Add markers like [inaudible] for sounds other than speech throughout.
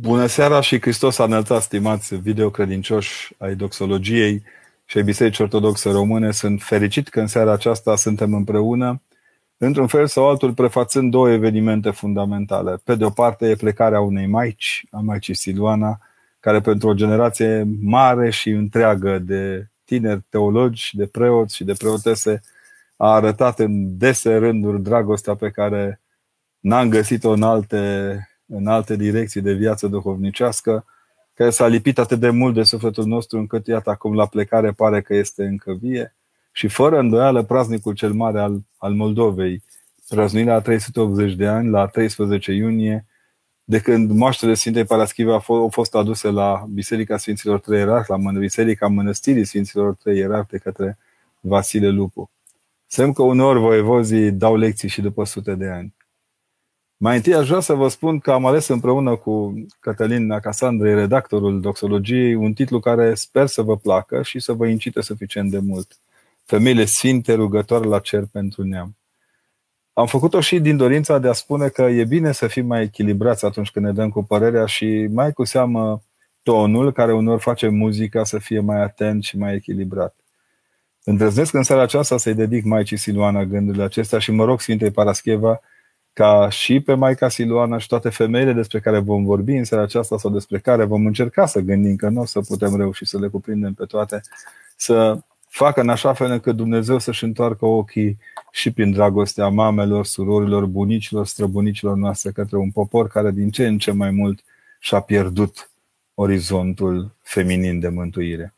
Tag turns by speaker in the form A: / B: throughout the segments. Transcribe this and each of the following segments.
A: Bună seara și Hristos a înălțat, stimați videocredincioși ai doxologiei și ai Bisericii Ortodoxe Române. Sunt fericit că în seara aceasta suntem împreună, într-un fel sau altul prefațând două evenimente fundamentale. Pe de o parte e plecarea unei maici, a Maicii Siluana, care pentru o generație mare și întreagă de tineri teologi, de preoți și de preotese a arătat în dese rânduri dragostea pe care n-am găsit-o în alte în alte direcții de viață duhovnicească, care s-a lipit atât de mult de sufletul nostru încât, iată, acum la plecare pare că este încă vie și fără îndoială praznicul cel mare al, al Moldovei, prăznuirea a 380 de ani, la 13 iunie, de când moaștele Sfintei Paraschive au fost aduse la Biserica Sfinților Trei Ierarhi, la Biserica Mănăstirii Sfinților Trei Ierarhi de către Vasile Lupu. Semn că uneori voievozii dau lecții și după sute de ani. Mai întâi aș vrea să vă spun că am ales împreună cu Cătălin Casandrei, redactorul Doxologiei, un titlu care sper să vă placă și să vă incite suficient de mult. Femeile sfinte rugătoare la cer pentru neam. Am făcut-o și din dorința de a spune că e bine să fim mai echilibrați atunci când ne dăm cu părerea și mai cu seamă tonul care unor face muzica să fie mai atent și mai echilibrat. Îndrăznesc în seara aceasta să-i dedic Maicii Siluana gândurile acestea și mă rog Sfintei Parascheva ca și pe Maica Siluana și toate femeile despre care vom vorbi în seara aceasta sau despre care vom încerca să gândim, că nu o să putem reuși să le cuprindem pe toate, să facă în așa fel încât Dumnezeu să-și întoarcă ochii și prin dragostea mamelor, surorilor, bunicilor, străbunicilor noastre către un popor care din ce în ce mai mult și-a pierdut orizontul feminin de mântuire.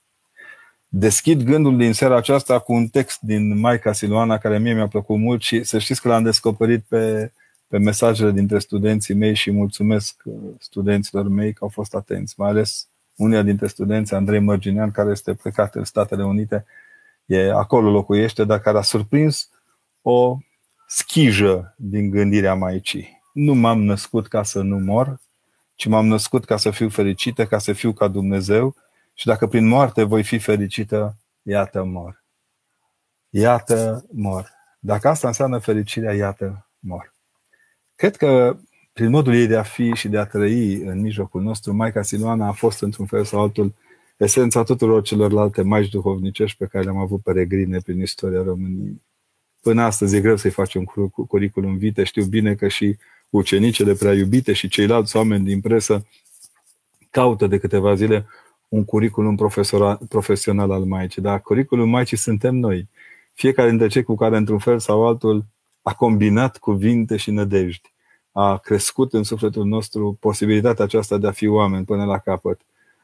A: Deschid gândul din seara aceasta cu un text din Maica Siluana care mie mi-a plăcut mult și să știți că l-am descoperit pe pe mesajele dintre studenții mei și mulțumesc uh, studenților mei că au fost atenți, mai ales unul dintre studenți, Andrei Mărginean, care este plecat în Statele Unite, e acolo locuiește, dar care a surprins o schijă din gândirea Maicii. Nu m-am născut ca să nu mor, ci m-am născut ca să fiu fericită, ca să fiu ca Dumnezeu și dacă prin moarte voi fi fericită, iată mor. Iată mor. Dacă asta înseamnă fericirea, iată mor. Cred că prin modul ei de a fi și de a trăi în mijlocul nostru, Maica Siluana a fost într-un fel sau altul esența tuturor celorlalte maici duhovnicești pe care le-am avut peregrine prin istoria României. Până astăzi e greu să-i facem curriculum vite. Știu bine că și ucenicele prea iubite și ceilalți oameni din presă caută de câteva zile un curriculum profesional al Maicii. Dar curriculum Maicii suntem noi. Fiecare dintre cei cu care, într-un fel sau altul, a combinat cuvinte și nădejdi. A crescut în sufletul nostru posibilitatea aceasta de a fi oameni până la capăt.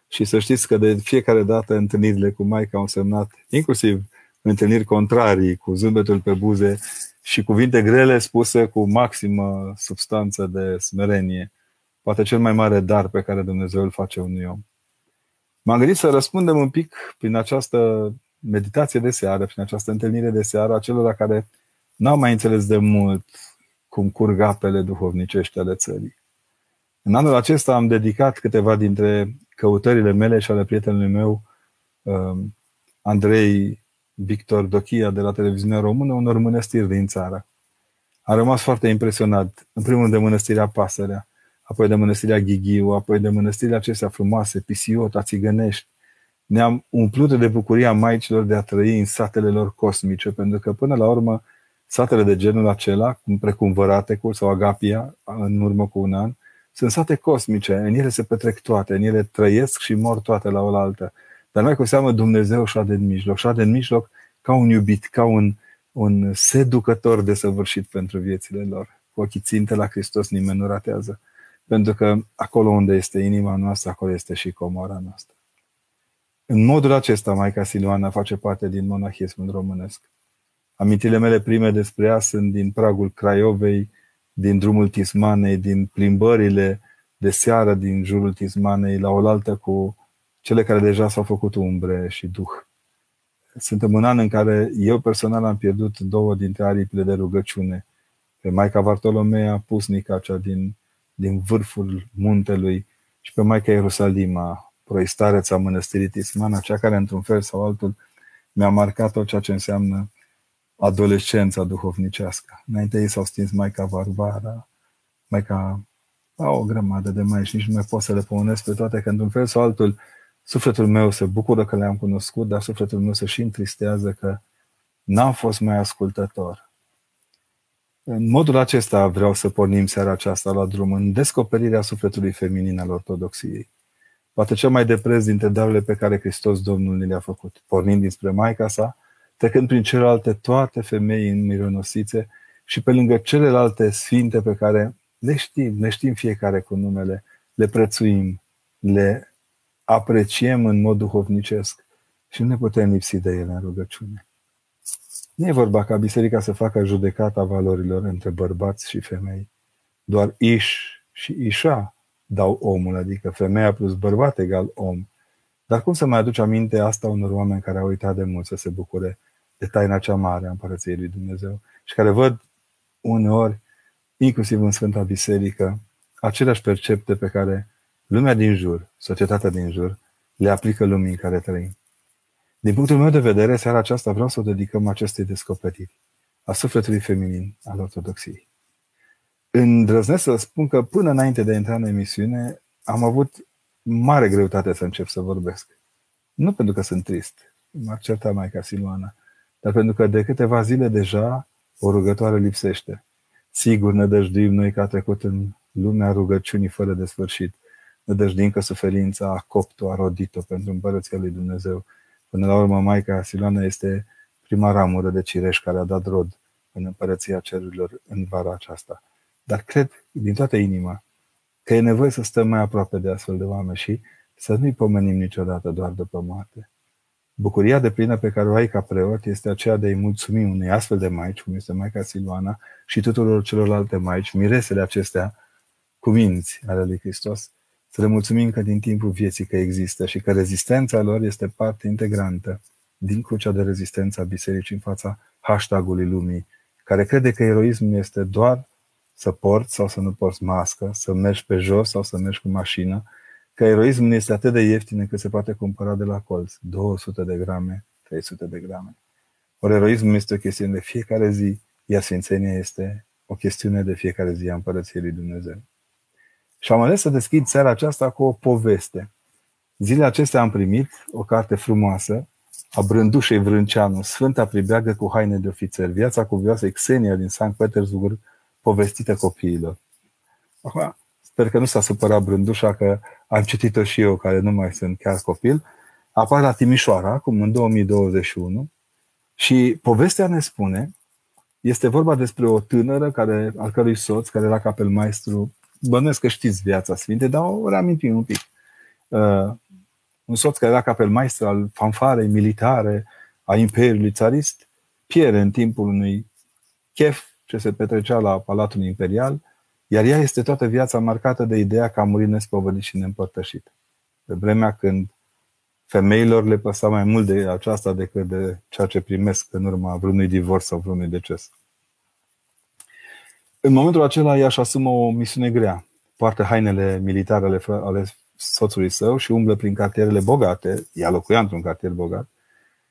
A: Și să știți că de fiecare dată întâlnirile cu Maica au semnat, inclusiv întâlniri contrarii, cu zâmbetul pe buze și cuvinte grele spuse cu maximă substanță de smerenie. Poate cel mai mare dar pe care Dumnezeu îl face unui om. M-am gândit să răspundem un pic prin această meditație de seară, prin această întâlnire de seară a celor care N-am mai înțeles de mult cum curg apele duhovnicești ale țării. În anul acesta am dedicat câteva dintre căutările mele și ale prietenului meu, um, Andrei Victor Dochia de la televiziunea română, unor mănăstiri din țară. Am rămas foarte impresionat, în primul rând de mănăstirea Pasărea, apoi de mănăstirea Ghighiu, apoi de mănăstirile acestea frumoase, Pisiota, Țigănești. Ne-am umplut de bucuria maicilor de a trăi în satele lor cosmice, pentru că până la urmă Satele de genul acela, precum Văratecul sau Agapia, în urmă cu un an, sunt sate cosmice, în ele se petrec toate, în ele trăiesc și mor toate la oaltă. Dar mai cu seamă Dumnezeu șade în mijloc, șade în mijloc ca un iubit, ca un, un seducător de săvârșit pentru viețile lor. Cu ochii ținte la Hristos nimeni nu ratează. Pentru că acolo unde este inima noastră, acolo este și comora noastră. În modul acesta, Maica Siluana face parte din monahismul românesc. Amintirile mele prime despre ea sunt din pragul Craiovei, din drumul Tismanei, din plimbările de seară din jurul Tismanei, la oaltă cu cele care deja s-au făcut umbre și duh. Suntem un an în care eu personal am pierdut două dintre aripile de rugăciune. Pe Maica Vartolomea Pusnica, cea din, din vârful muntelui, și pe Maica Ierusalima, proistareța mănăstirii Tismana, cea care într-un fel sau altul mi-a marcat tot ceea ce înseamnă adolescența duhovnicească. Înainte ei s-au stins Maica Varvara, Maica au o grămadă de mai și nici nu mai pot să le pomenesc pe toate, că într-un fel sau altul sufletul meu se bucură că le-am cunoscut, dar sufletul meu se și întristează că n-am fost mai ascultător. În modul acesta vreau să pornim seara aceasta la drum, în descoperirea sufletului feminin al ortodoxiei. Poate cel mai de preț dintre darurile pe care Hristos Domnul ne le-a făcut, pornind dinspre Maica sa, trecând prin celelalte toate femei în mironosițe și pe lângă celelalte sfinte pe care le știm, le știm fiecare cu numele, le prețuim, le apreciem în mod duhovnicesc și nu ne putem lipsi de ele în rugăciune. Nu e vorba ca biserica să facă judecata valorilor între bărbați și femei. Doar iș și ișa dau omul, adică femeia plus bărbat egal om. Dar cum să mai aduce aminte asta unor oameni care au uitat de mult să se bucure de taina cea mare a Împărăției lui Dumnezeu și care văd uneori, inclusiv în Sfânta Biserică, aceleași percepte pe care lumea din jur, societatea din jur, le aplică lumii în care trăim. Din punctul meu de vedere, seara aceasta vreau să o dedicăm acestei descoperiri a sufletului feminin al ortodoxiei. Îndrăznesc să spun că până înainte de a intra în emisiune am avut mare greutate să încep să vorbesc. Nu pentru că sunt trist, m-a certat mai ca Siluana, dar pentru că de câteva zile deja o rugătoare lipsește. Sigur ne dăjduim noi că a trecut în lumea rugăciunii fără de sfârșit. Ne dăjduim că suferința a copt-o, a rodit-o pentru împărăția lui Dumnezeu. Până la urmă, Maica Siloana este prima ramură de cireș care a dat rod în împărăția cerurilor în vara aceasta. Dar cred din toată inima că e nevoie să stăm mai aproape de astfel de oameni și să nu-i pomenim niciodată doar după moarte. Bucuria de plină pe care o ai ca preot este aceea de a-i mulțumi unei astfel de maici, cum este Maica Siluana, și tuturor celorlalte maici, miresele acestea, cuminți ale lui Hristos, să le mulțumim că din timpul vieții că există și că rezistența lor este parte integrantă din crucea de rezistență a bisericii în fața hashtagului lumii, care crede că eroismul este doar să porți sau să nu porți mască, să mergi pe jos sau să mergi cu mașină, că eroismul este atât de ieftin încât se poate cumpăra de la colț, 200 de grame, 300 de grame. Ori eroismul este o chestiune de fiecare zi, iar sfințenia este o chestiune de fiecare zi a Împărăției lui Dumnezeu. Și am ales să deschid seara aceasta cu o poveste. Zilele acestea am primit o carte frumoasă a Brândușei Vrânceanu, Sfânta Pribeagă cu haine de ofițer, viața cuvioasă Xenia din Sankt Petersburg, povestită copiilor. Acum, sper că nu s-a supărat Brândușa că am citit-o și eu, care nu mai sunt chiar copil. Apare la Timișoara, acum în 2021, și povestea ne spune, este vorba despre o tânără care, al cărui soț, care era capelmaestru bănuiesc că știți viața Sfinte, dar o reamintim un pic. Uh, un soț care era capelmaestru al fanfarei militare a Imperiului Țarist pierde în timpul unui chef ce se petrecea la Palatul Imperial, iar ea este toată viața marcată de ideea că a murit nespovădit și neîmpărtășit. Pe vremea când femeilor le păsa mai mult de aceasta decât de ceea ce primesc în urma vreunui divorț sau vreunui deces. În momentul acela ea își asumă o misiune grea. Poartă hainele militare ale, ale soțului său și umblă prin cartierele bogate. Ea locuia într-un cartier bogat.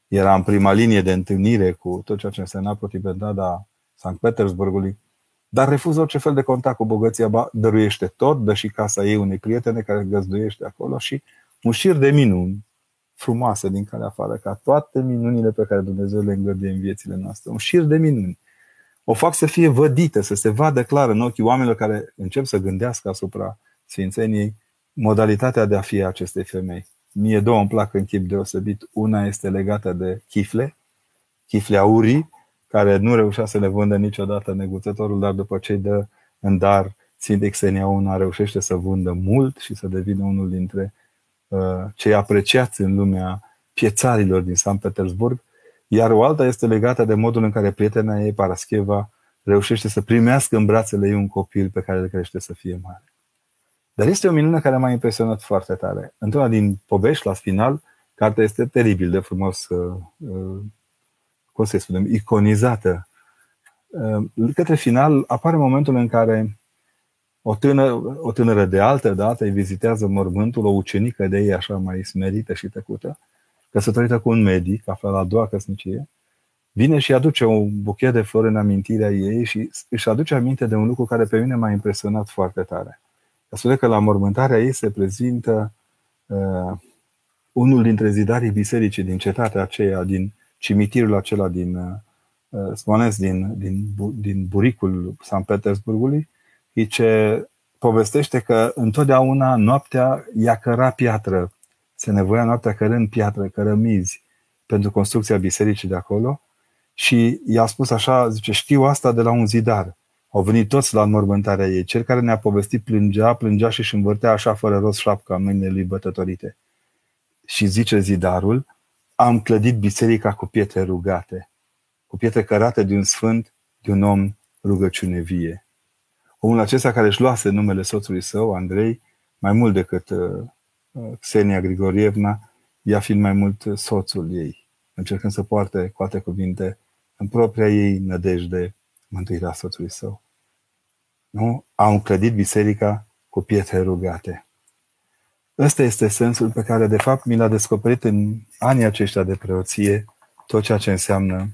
A: Era în prima linie de întâlnire cu tot ceea ce însemna Protibendada Sankt Petersburgului, dar refuză orice fel de contact cu bogăția, ba, dăruiește tot, dă și casa ei unei prietene care găzduiește acolo și un șir de minuni frumoase din care afară, ca toate minunile pe care Dumnezeu le îngăduie în viețile noastre. Un șir de minuni o fac să fie vădită, să se vadă clar în ochii oamenilor care încep să gândească asupra Sfințeniei modalitatea de a fi acestei femei. Mie două îmi plac în chip deosebit. Una este legată de chifle, chifle aurii, care nu reușea să le vândă niciodată neguțătorul, dar după ce îi dă în dar Sfinte Xenia una reușește să vândă mult și să devină unul dintre uh, cei apreciați în lumea piețarilor din San Petersburg iar o alta este legată de modul în care prietena ei, Parascheva, reușește să primească în brațele ei un copil pe care îl crește să fie mare. Dar este o minune care m-a impresionat foarte tare. Într-una din povești, la final, cartea este teribil de frumos, uh, uh, cum să spunem, iconizată. Uh, către final apare momentul în care o tânără, o tânără de altă dată îi vizitează mormântul, o ucenică de ei așa mai smerită și tăcută, căsătorită cu un medic, aflat la a doua căsnicie, vine și aduce un buchet de flori în amintirea ei și își aduce aminte de un lucru care pe mine m-a impresionat foarte tare. Spune că la mormântarea ei se prezintă uh, unul dintre zidarii bisericii din cetatea aceea, din cimitirul acela din uh, Smolensk, din, din, din buricul San Petersburgului, ce povestește că întotdeauna noaptea ia căra piatră. Se nevoia noaptea cărând piatră, cărămizi pentru construcția bisericii de acolo și i-a spus așa, zice, știu asta de la un zidar. Au venit toți la înmormântarea ei. Cel care ne-a povestit plângea, plângea și își învârtea așa fără rost șapca în mâinile lui bătătorite. Și zice zidarul, am clădit biserica cu pietre rugate, cu pietre cărate de un sfânt, de un om rugăciune vie. Omul acesta care își luase numele soțului său, Andrei, mai mult decât uh, uh Xenia Grigorievna, ea fiind mai mult soțul ei, încercând să poarte, cu alte cuvinte, în propria ei nădejde mântuirea soțului său. Nu? Au clădit biserica cu pietre rugate. Ăsta este sensul pe care, de fapt, mi l-a descoperit în anii aceștia de preoție tot ceea ce înseamnă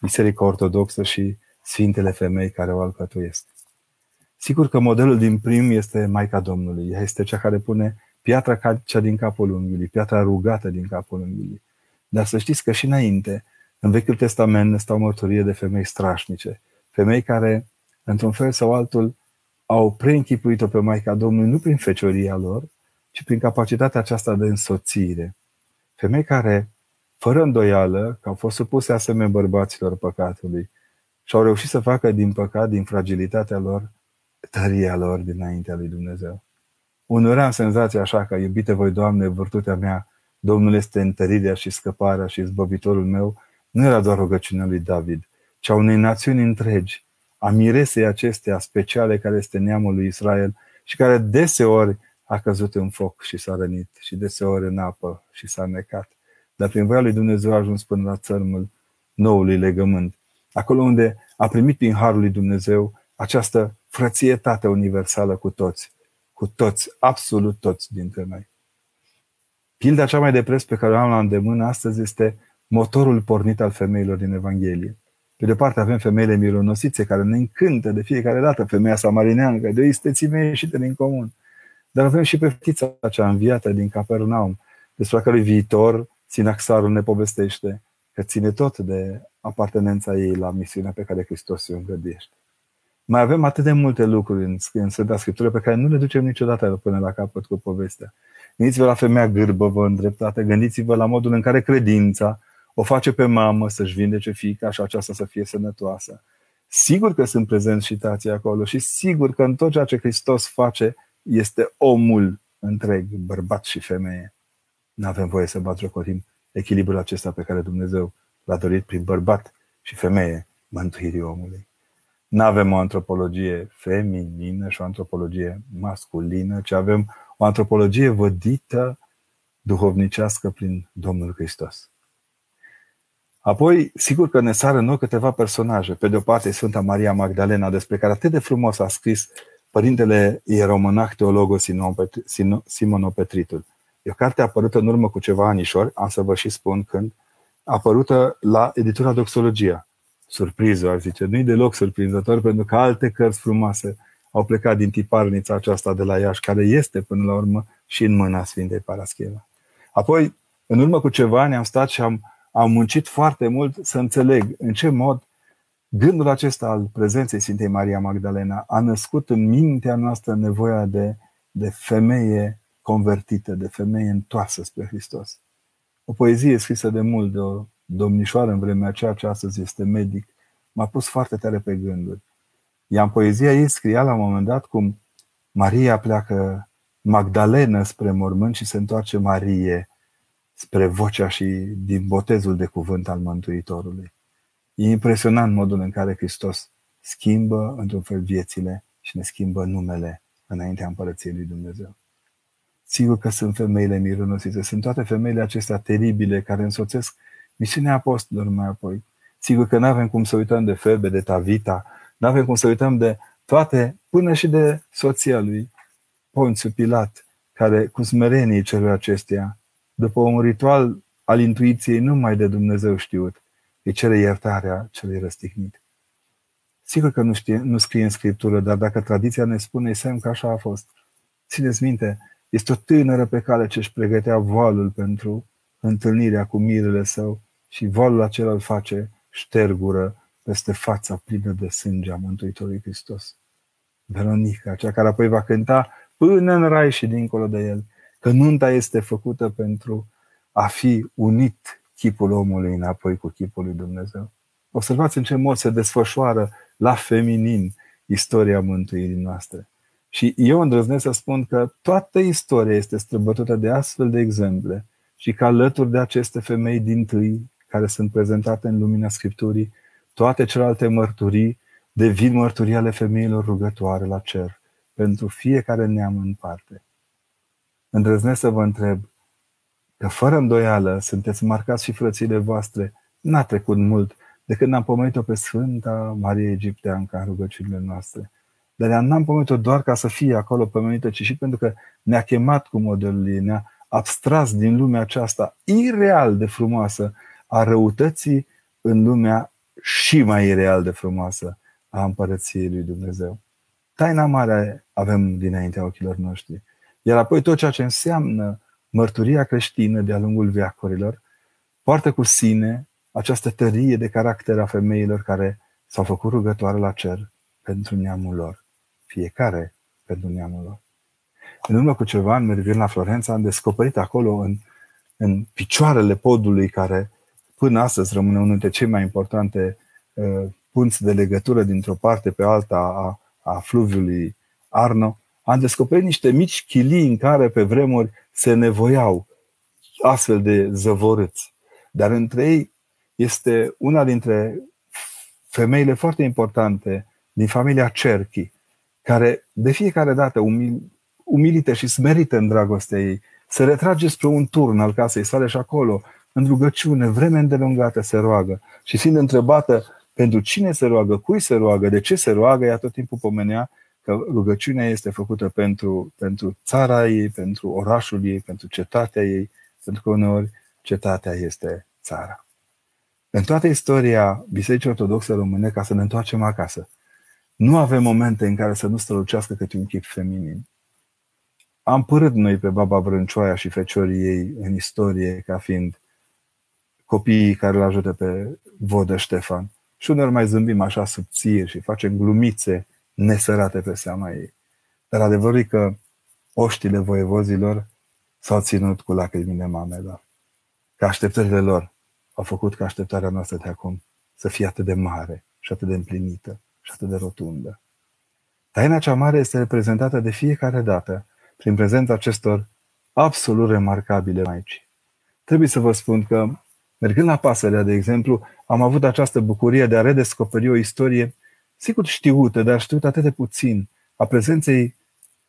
A: Biserica Ortodoxă și Sfintele Femei care o alcătuiesc. Sigur că modelul din prim este Maica Domnului. Ea este cea care pune piatra ca cea din capul unghiului, piatra rugată din capul unghiului. Dar să știți că și înainte, în Vechiul Testament, stau mărturie de femei strașnice. Femei care, într-un fel sau altul, au preînchipuit-o pe Maica Domnului nu prin fecioria lor, ci prin capacitatea aceasta de însoțire. Femei care, fără îndoială, că au fost supuse asemenea bărbaților păcatului și au reușit să facă din păcat, din fragilitatea lor, tăria lor dinaintea lui Dumnezeu. Uneori am senzația așa că, iubite voi, Doamne, vârtutea mea, Domnul este întărirea și scăparea și izbăvitorul meu, nu era doar rugăciunea lui David, ci a unei națiuni întregi, a miresei acestea speciale care este neamul lui Israel și care deseori a căzut în foc și s-a rănit și deseori în apă și s-a necat. Dar prin voia lui Dumnezeu a ajuns până la țărmul noului legământ, acolo unde a primit prin Harul lui Dumnezeu această frățietate universală cu toți, cu toți, absolut toți dintre noi. Pilda cea mai de preț pe care o am la îndemână astăzi este motorul pornit al femeilor din Evanghelie. Pe de parte avem femeile mironosițe care ne încântă de fiecare dată, femeia samarineancă, de o istețime ieșită din comun. Dar avem și pe fetița cea înviată din Capernaum, despre care viitor Sinaxarul ne povestește că ține tot de apartenența ei la misiunea pe care Hristos o îngăduiește. Mai avem atât de multe lucruri în, în Sfânta Scriptură pe care nu le ducem niciodată până la capăt cu povestea. Gândiți-vă la femeia gârbă, vă îndreptate, gândiți-vă la modul în care credința o face pe mamă să-și vindece fiica și aceasta să fie sănătoasă. Sigur că sunt prezenți și tații acolo și sigur că în tot ceea ce Hristos face este omul întreg, bărbat și femeie. Nu avem voie să batrocotim echilibrul acesta pe care Dumnezeu l-a dorit prin bărbat și femeie mântuirii omului. Nu avem o antropologie feminină și o antropologie masculină, ci avem o antropologie vădită duhovnicească prin Domnul Hristos. Apoi, sigur că ne sară în câteva personaje. Pe de o parte, Sfânta Maria Magdalena, despre care atât de frumos a scris Părintele Ieromonah Teologos Simonopetritul. E o carte apărută în urmă cu ceva anișori, am să vă și spun când, apărută la editura Doxologia. Surpriză, ar zice. Nu-i deloc surprinzător, pentru că alte cărți frumoase au plecat din tiparnița aceasta de la Iași, care este până la urmă și în mâna Sfintei Parascheva. Apoi, în urmă cu ceva ani am stat și am, am muncit foarte mult să înțeleg în ce mod gândul acesta al prezenței Sfintei Maria Magdalena a născut în mintea noastră nevoia de, de femeie convertită, de femeie întoarsă spre Hristos. O poezie scrisă de mult de o domnișoară în vremea aceea ce astăzi este medic, m-a pus foarte tare pe gânduri. Ea în poezia ei scria la un moment dat cum Maria pleacă Magdalena spre mormânt și se întoarce Marie spre vocea și din botezul de cuvânt al Mântuitorului. E impresionant modul în care Hristos schimbă într-un fel viețile și ne schimbă numele înaintea împărăției lui Dumnezeu. Sigur că sunt femeile mironosițe, sunt toate femeile acestea teribile care însoțesc misiunea apostolilor mai apoi. Sigur că nu avem cum să uităm de Febe, de Tavita, nu avem cum să uităm de toate, până și de soția lui Ponțiu Pilat, care cu smerenie celor acestea, după un ritual al intuiției numai de Dumnezeu știut, îi cere iertarea celui răstignit. Sigur că nu, știe, nu scrie în Scriptură, dar dacă tradiția ne spune, semn că așa a fost. Țineți minte, este o tânără pe care ce își pregătea valul pentru întâlnirea cu mirele său și valul acela îl face ștergură peste fața plină de sânge a Mântuitorului Hristos. Veronica, cea care apoi va cânta până în rai și dincolo de el, că nunta este făcută pentru a fi unit chipul omului înapoi cu chipul lui Dumnezeu. Observați în ce mod se desfășoară la feminin istoria mântuirii noastre. Și eu îndrăznesc să spun că toată istoria este străbătută de astfel de exemple și că alături de aceste femei din tâi, care sunt prezentate în lumina Scripturii, toate celelalte mărturii devin mărturii ale femeilor rugătoare la cer, pentru fiecare neam în parte. Îndrăznesc să vă întreb că fără îndoială sunteți marcați și frățile voastre, n-a trecut mult de când am pomenit-o pe Sfânta Marie Egipteanca în rugăciunile noastre. Dar n-am pomenit-o doar ca să fie acolo pomenită, ci și pentru că ne-a chemat cu modelul ei, ne-a abstras din lumea aceasta ireal de frumoasă a răutății în lumea și mai ireal de frumoasă a împărăției lui Dumnezeu. Taina mare avem dinaintea ochilor noștri. Iar apoi tot ceea ce înseamnă mărturia creștină de-a lungul veacurilor poartă cu sine această tărie de caracter a femeilor care s-au făcut rugătoare la cer pentru neamul lor. Fiecare pentru neamul lor. În urmă cu ceva ani, mergând la Florența, am descoperit acolo, în, în picioarele podului care până astăzi rămâne unul dintre cei mai importante uh, punți de legătură dintr-o parte pe alta a, a fluviului Arno, am descoperit niște mici chilii în care pe vremuri se nevoiau astfel de zăvorâți. Dar între ei este una dintre femeile foarte importante din familia Cerchi, care de fiecare dată, umil, umilită și smerită în dragostea ei, se retrage spre un turn al casei sale și acolo, în rugăciune, vreme îndelungată se roagă. Și fiind întrebată pentru cine se roagă, cui se roagă, de ce se roagă, ea tot timpul pomenea că rugăciunea este făcută pentru, pentru țara ei, pentru orașul ei, pentru cetatea ei, pentru că uneori cetatea este țara. În toată istoria Bisericii Ortodoxe Române, ca să ne întoarcem acasă, nu avem momente în care să nu strălucească câte un chip feminin. Am părât noi pe baba Vrâncioaia și feciorii ei în istorie ca fiind copiii care îl ajută pe Vodă Ștefan. Și uneori mai zâmbim așa subțiri și facem glumițe nesărate pe seama ei. Dar adevărul e că oștile voievozilor s-au ținut cu lacrimile mamelor. Că așteptările lor au făcut ca așteptarea noastră de acum să fie atât de mare și atât de împlinită și atât de rotundă. Taina cea mare este reprezentată de fiecare dată prin prezența acestor absolut remarcabile aici. Trebuie să vă spun că, mergând la Pasărea, de exemplu, am avut această bucurie de a redescoperi o istorie, sigur știută, dar știută atât de puțin, a prezenței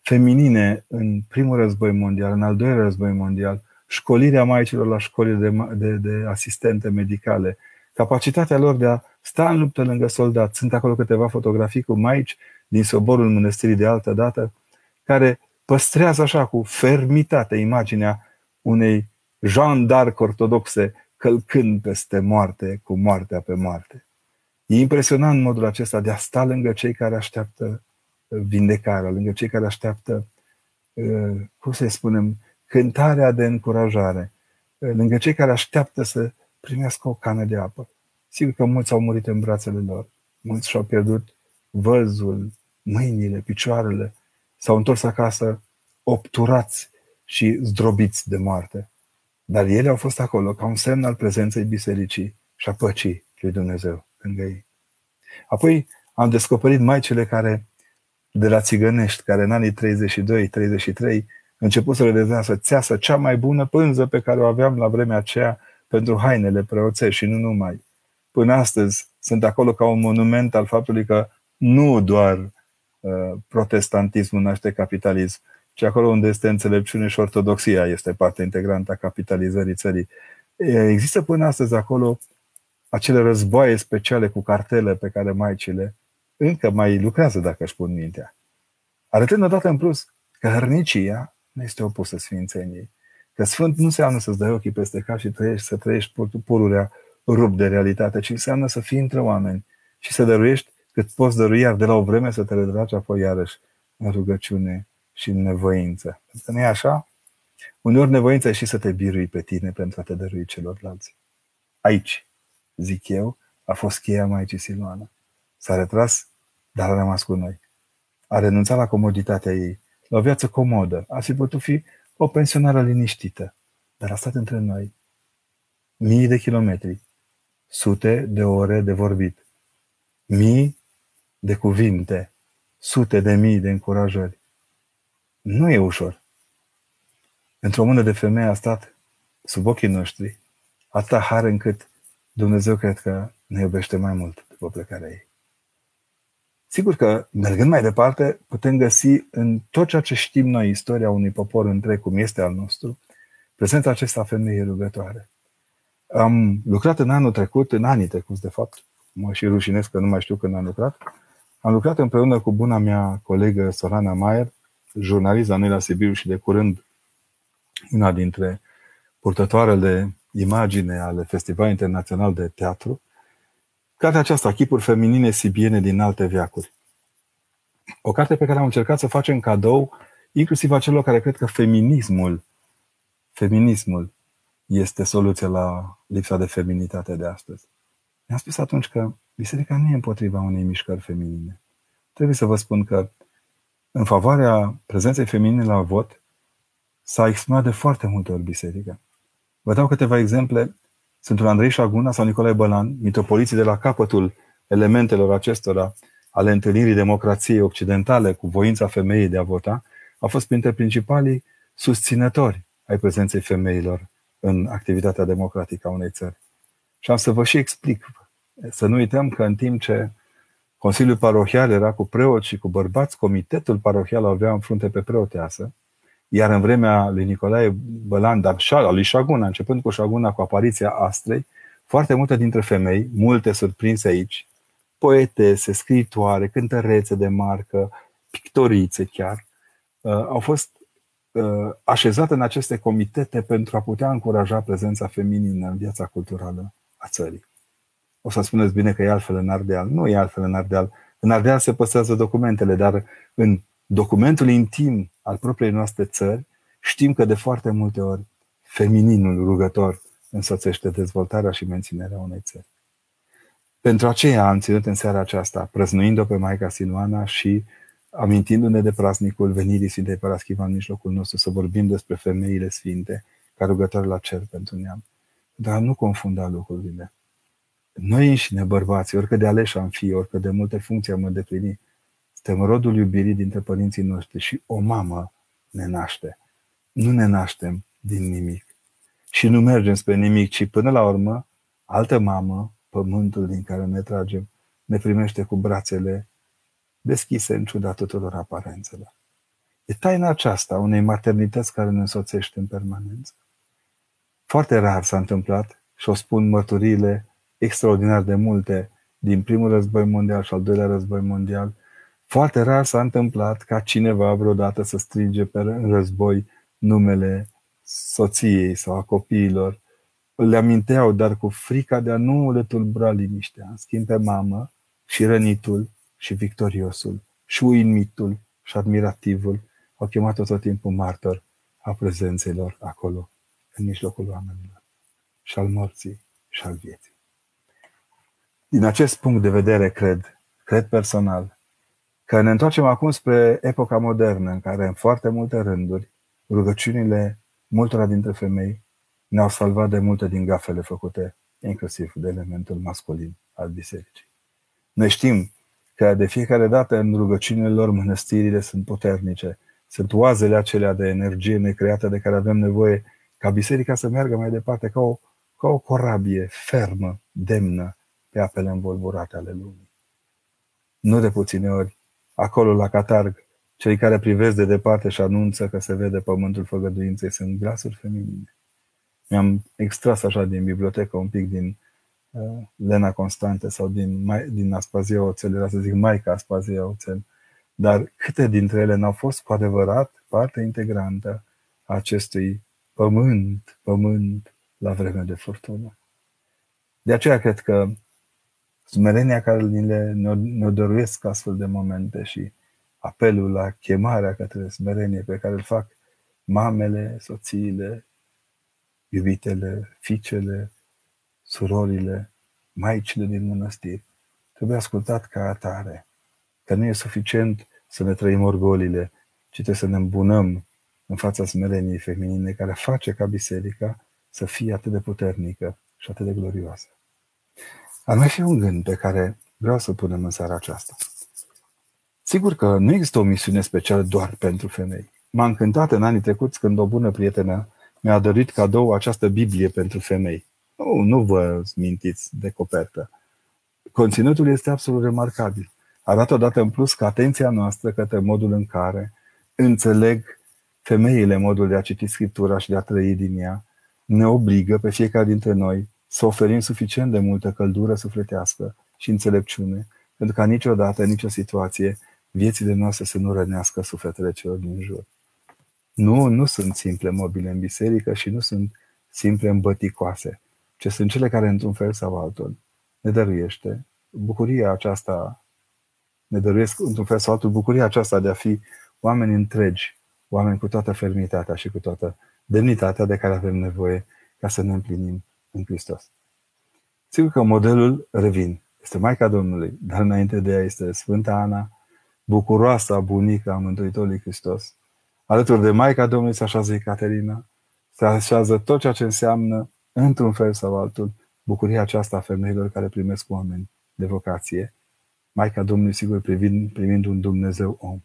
A: feminine în primul război mondial, în al doilea război mondial, școlirea maicilor la școlile de, de, de asistente medicale, capacitatea lor de a sta în luptă lângă soldați. Sunt acolo câteva fotografii cu maici din soborul mănăstirii de altă dată, care păstrează așa cu fermitate imaginea unei Jean d'Arc ortodoxe călcând peste moarte cu moartea pe moarte. E impresionant modul acesta de a sta lângă cei care așteaptă uh, vindecarea, lângă cei care așteaptă, uh, cum să spunem, cântarea de încurajare, uh, lângă cei care așteaptă să primească o cană de apă. Sigur că mulți au murit în brațele lor, mulți și-au pierdut văzul, mâinile, picioarele, s-au întors acasă obturați și zdrobiți de moarte. Dar ele au fost acolo ca un semn al prezenței bisericii și a păcii lui Dumnezeu lângă ei. Apoi am descoperit maicele care, de la țigănești, care în anii 32-33 început să le să țeasă cea mai bună pânză pe care o aveam la vremea aceea pentru hainele preoțești și nu numai. Până astăzi sunt acolo ca un monument al faptului că nu doar uh, protestantismul naște capitalism, ci acolo unde este înțelepciune și ortodoxia este parte integrantă a capitalizării țării. Există până astăzi acolo acele războaie speciale cu cartele pe care maicile încă mai lucrează dacă își pun mintea. Arătând odată în plus că hărnicia nu este opusă sfințeniei. Că sfânt nu înseamnă să-ți dai ochii peste cap și trăiești, să trăiești pururea rup de realitate, ci înseamnă să fii între oameni și să dăruiești cât poți dărui, iar de la o vreme să te retragi apoi iarăși în rugăciune și în nevoință. Pentru că nu e așa? Uneori nevoința e și să te birui pe tine pentru a te dărui celorlalți. Aici, zic eu, a fost cheia Maicii Siluana. S-a retras, dar a rămas cu noi. A renunțat la comoditatea ei, la o viață comodă. A fi putut fi o pensionară liniștită, dar a stat între noi. Mii de kilometri, sute de ore de vorbit, mii de cuvinte, sute de mii de încurajări. Nu e ușor. Într-o mână de femeie a stat sub ochii noștri atâta har încât Dumnezeu cred că ne iubește mai mult după plecarea ei. Sigur că, mergând mai departe, putem găsi în tot ceea ce știm noi istoria unui popor întreg, cum este al nostru, prezența acesta a femeii rugătoare. Am lucrat în anul trecut, în anii trecuți, de fapt, mă și rușinesc că nu mai știu când am lucrat, am lucrat împreună cu buna mea colegă Sorana Maier, jurnalist la noi la Sibiu și de curând una dintre purtătoarele imagine ale Festivalului Internațional de Teatru, cartea aceasta, Chipuri feminine sibiene din alte veacuri. O carte pe care am încercat să o facem cadou, inclusiv a celor care cred că feminismul, feminismul este soluția la lipsa de feminitate de astăzi. Mi-am spus atunci că biserica nu e împotriva unei mișcări feminine. Trebuie să vă spun că în favoarea prezenței feminine la vot s-a exprimat de foarte multe ori biserica. Vă dau câteva exemple. Sfântul Andrei Șaguna sau Nicolae Bălan, mitropoliții de la capătul elementelor acestora ale întâlnirii democrației occidentale cu voința femeii de a vota, a fost printre principalii susținători ai prezenței femeilor în activitatea democratică a unei țări. Și am să vă și explic. Să nu uităm că în timp ce Consiliul Parohial era cu preoți și cu bărbați, Comitetul Parohial avea în frunte pe preoteasă, iar în vremea lui Nicolae Bălan, dar și al lui Șaguna, începând cu Șaguna, cu apariția Astrei, foarte multe dintre femei, multe surprinse aici, poetese, scriitoare, cântărețe de marcă, pictorițe chiar, uh, au fost uh, așezate în aceste comitete pentru a putea încuraja prezența feminină în viața culturală a țării. O să spuneți bine că e altfel în Ardeal. Nu e altfel în Ardeal. În Ardeal se păstrează documentele, dar în documentul intim al propriei noastre țări, știm că de foarte multe ori femininul rugător însoțește dezvoltarea și menținerea unei țări. Pentru aceea am ținut în seara aceasta, prăznuind-o pe Maica Sinuana și amintindu-ne de praznicul venirii Sfintei Paraschiva în mijlocul nostru, să vorbim despre femeile sfinte ca rugători la cer pentru neam. Dar nu confunda lucrurile. Noi înșine, bărbații, oricât de aleși am fi, oricât de multe funcții am îndeplinit, suntem rodul iubirii dintre părinții noștri și o mamă ne naște. Nu ne naștem din nimic. Și nu mergem spre nimic, ci până la urmă, altă mamă, pământul din care ne tragem, ne primește cu brațele deschise în ciuda tuturor aparențelor. E taina aceasta unei maternități care ne însoțește în permanență. Foarte rar s-a întâmplat și o spun mărturiile extraordinar de multe din primul război mondial și al doilea război mondial, foarte rar s-a întâmplat ca cineva vreodată să strige pe război numele soției sau a copiilor. Le aminteau, dar cu frica de a nu le tulbura liniștea. În schimb pe mamă și rănitul și victoriosul și uimitul și admirativul au chemat-o tot timpul martor a prezențelor acolo, în mijlocul oamenilor și al morții și al vieții. Din acest punct de vedere, cred, cred personal, că ne întoarcem acum spre epoca modernă, în care, în foarte multe rânduri, rugăciunile multora dintre femei ne-au salvat de multe din gafele făcute, inclusiv de elementul masculin al bisericii. Noi știm că de fiecare dată în rugăciunile lor mănăstirile sunt puternice, sunt oazele acelea de energie necreată de care avem nevoie ca biserica să meargă mai departe ca o, ca o corabie fermă, demnă, pe apele învolburate ale lumii. Nu de puține ori, acolo la Catarg, cei care privesc de departe și anunță că se vede pământul făgăduinței sunt glasuri feminine. Mi-am extras așa din bibliotecă un pic din uh, Lena Constante sau din, din Aspazia Oțel, era să zic Maica Aspazia Oțel, dar câte dintre ele n-au fost cu adevărat parte integrantă a acestui pământ, pământ la vreme de furtună. De aceea cred că smerenia care ne, ne, ne dăruiesc astfel de momente și apelul la chemarea către smerenie pe care îl fac mamele, soțiile, iubitele, fiicele, surorile, maicile din mănăstiri. Trebuie ascultat ca atare. Că nu e suficient să ne trăim orgolile, ci trebuie să ne îmbunăm în fața smereniei feminine care face ca biserica să fie atât de puternică și atât de glorioasă. Ar mai fi un gând pe care vreau să punem în seara aceasta. Sigur că nu există o misiune specială doar pentru femei. M-a încântat în anii trecuți când o bună prietenă mi-a dăruit cadou această Biblie pentru femei. Nu, nu vă mintiți de copertă. Conținutul este absolut remarcabil. Arată odată în plus că atenția noastră către modul în care înțeleg femeile modul de a citi Scriptura și de a trăi din ea, ne obligă pe fiecare dintre noi să oferim suficient de multă căldură sufletească și înțelepciune, pentru ca niciodată, în nicio situație, viețile noastre să nu rănească sufletele celor din jur. Nu, nu sunt simple mobile în biserică și nu sunt simple îmbăticoase, ci sunt cele care, într-un fel sau altul, ne dăruiește bucuria aceasta, ne dăruiesc, într-un fel sau altul, bucuria aceasta de a fi oameni întregi, oameni cu toată fermitatea și cu toată demnitatea de care avem nevoie ca să ne împlinim în Hristos. Sigur că modelul, revin, este Maica Domnului, dar înainte de ea este Sfânta Ana, bucuroasa bunica a Mântuitorului Hristos. Alături de Maica Domnului se așează Ecaterina, se așează tot ceea ce înseamnă, într-un fel sau altul, bucuria aceasta a femeilor care primesc oameni de vocație. Maica Domnului, sigur, privind, primind un Dumnezeu om.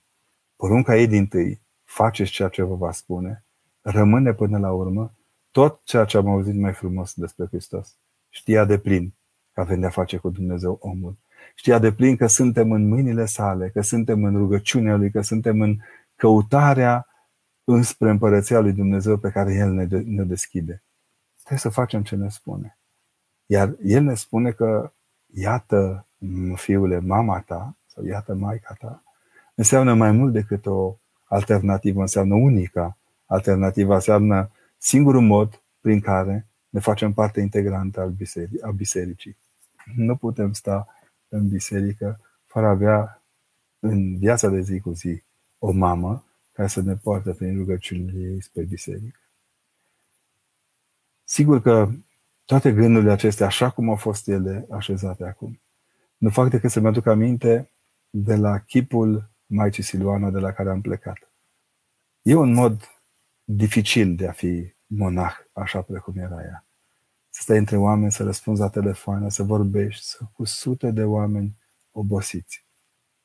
A: Porunca ei din tâi, faceți ceea ce vă va spune, rămâne până la urmă tot ceea ce am auzit mai frumos despre Hristos. Știa de plin că avem de-a face cu Dumnezeu omul. Știa de plin că suntem în mâinile sale, că suntem în rugăciunea lui, că suntem în căutarea înspre împărăția lui Dumnezeu pe care El ne, de, ne deschide. Trebuie să facem ce ne spune. Iar El ne spune că iată, fiule, mama ta, sau iată, maica ta, înseamnă mai mult decât o alternativă, înseamnă unica alternativă, înseamnă singurul mod prin care ne facem parte integrantă al biseric- a bisericii. Nu putem sta în biserică fără a avea în viața de zi cu zi o mamă care să ne poartă prin rugăciunile ei spre biserică. Sigur că toate gândurile acestea, așa cum au fost ele așezate acum, nu fac decât să-mi aduc aminte de la chipul Maicii Siluana de la care am plecat. E un mod dificil de a fi monah, așa precum era ea. Să stai între oameni, să răspunzi la telefoane, să vorbești să, cu sute de oameni obosiți.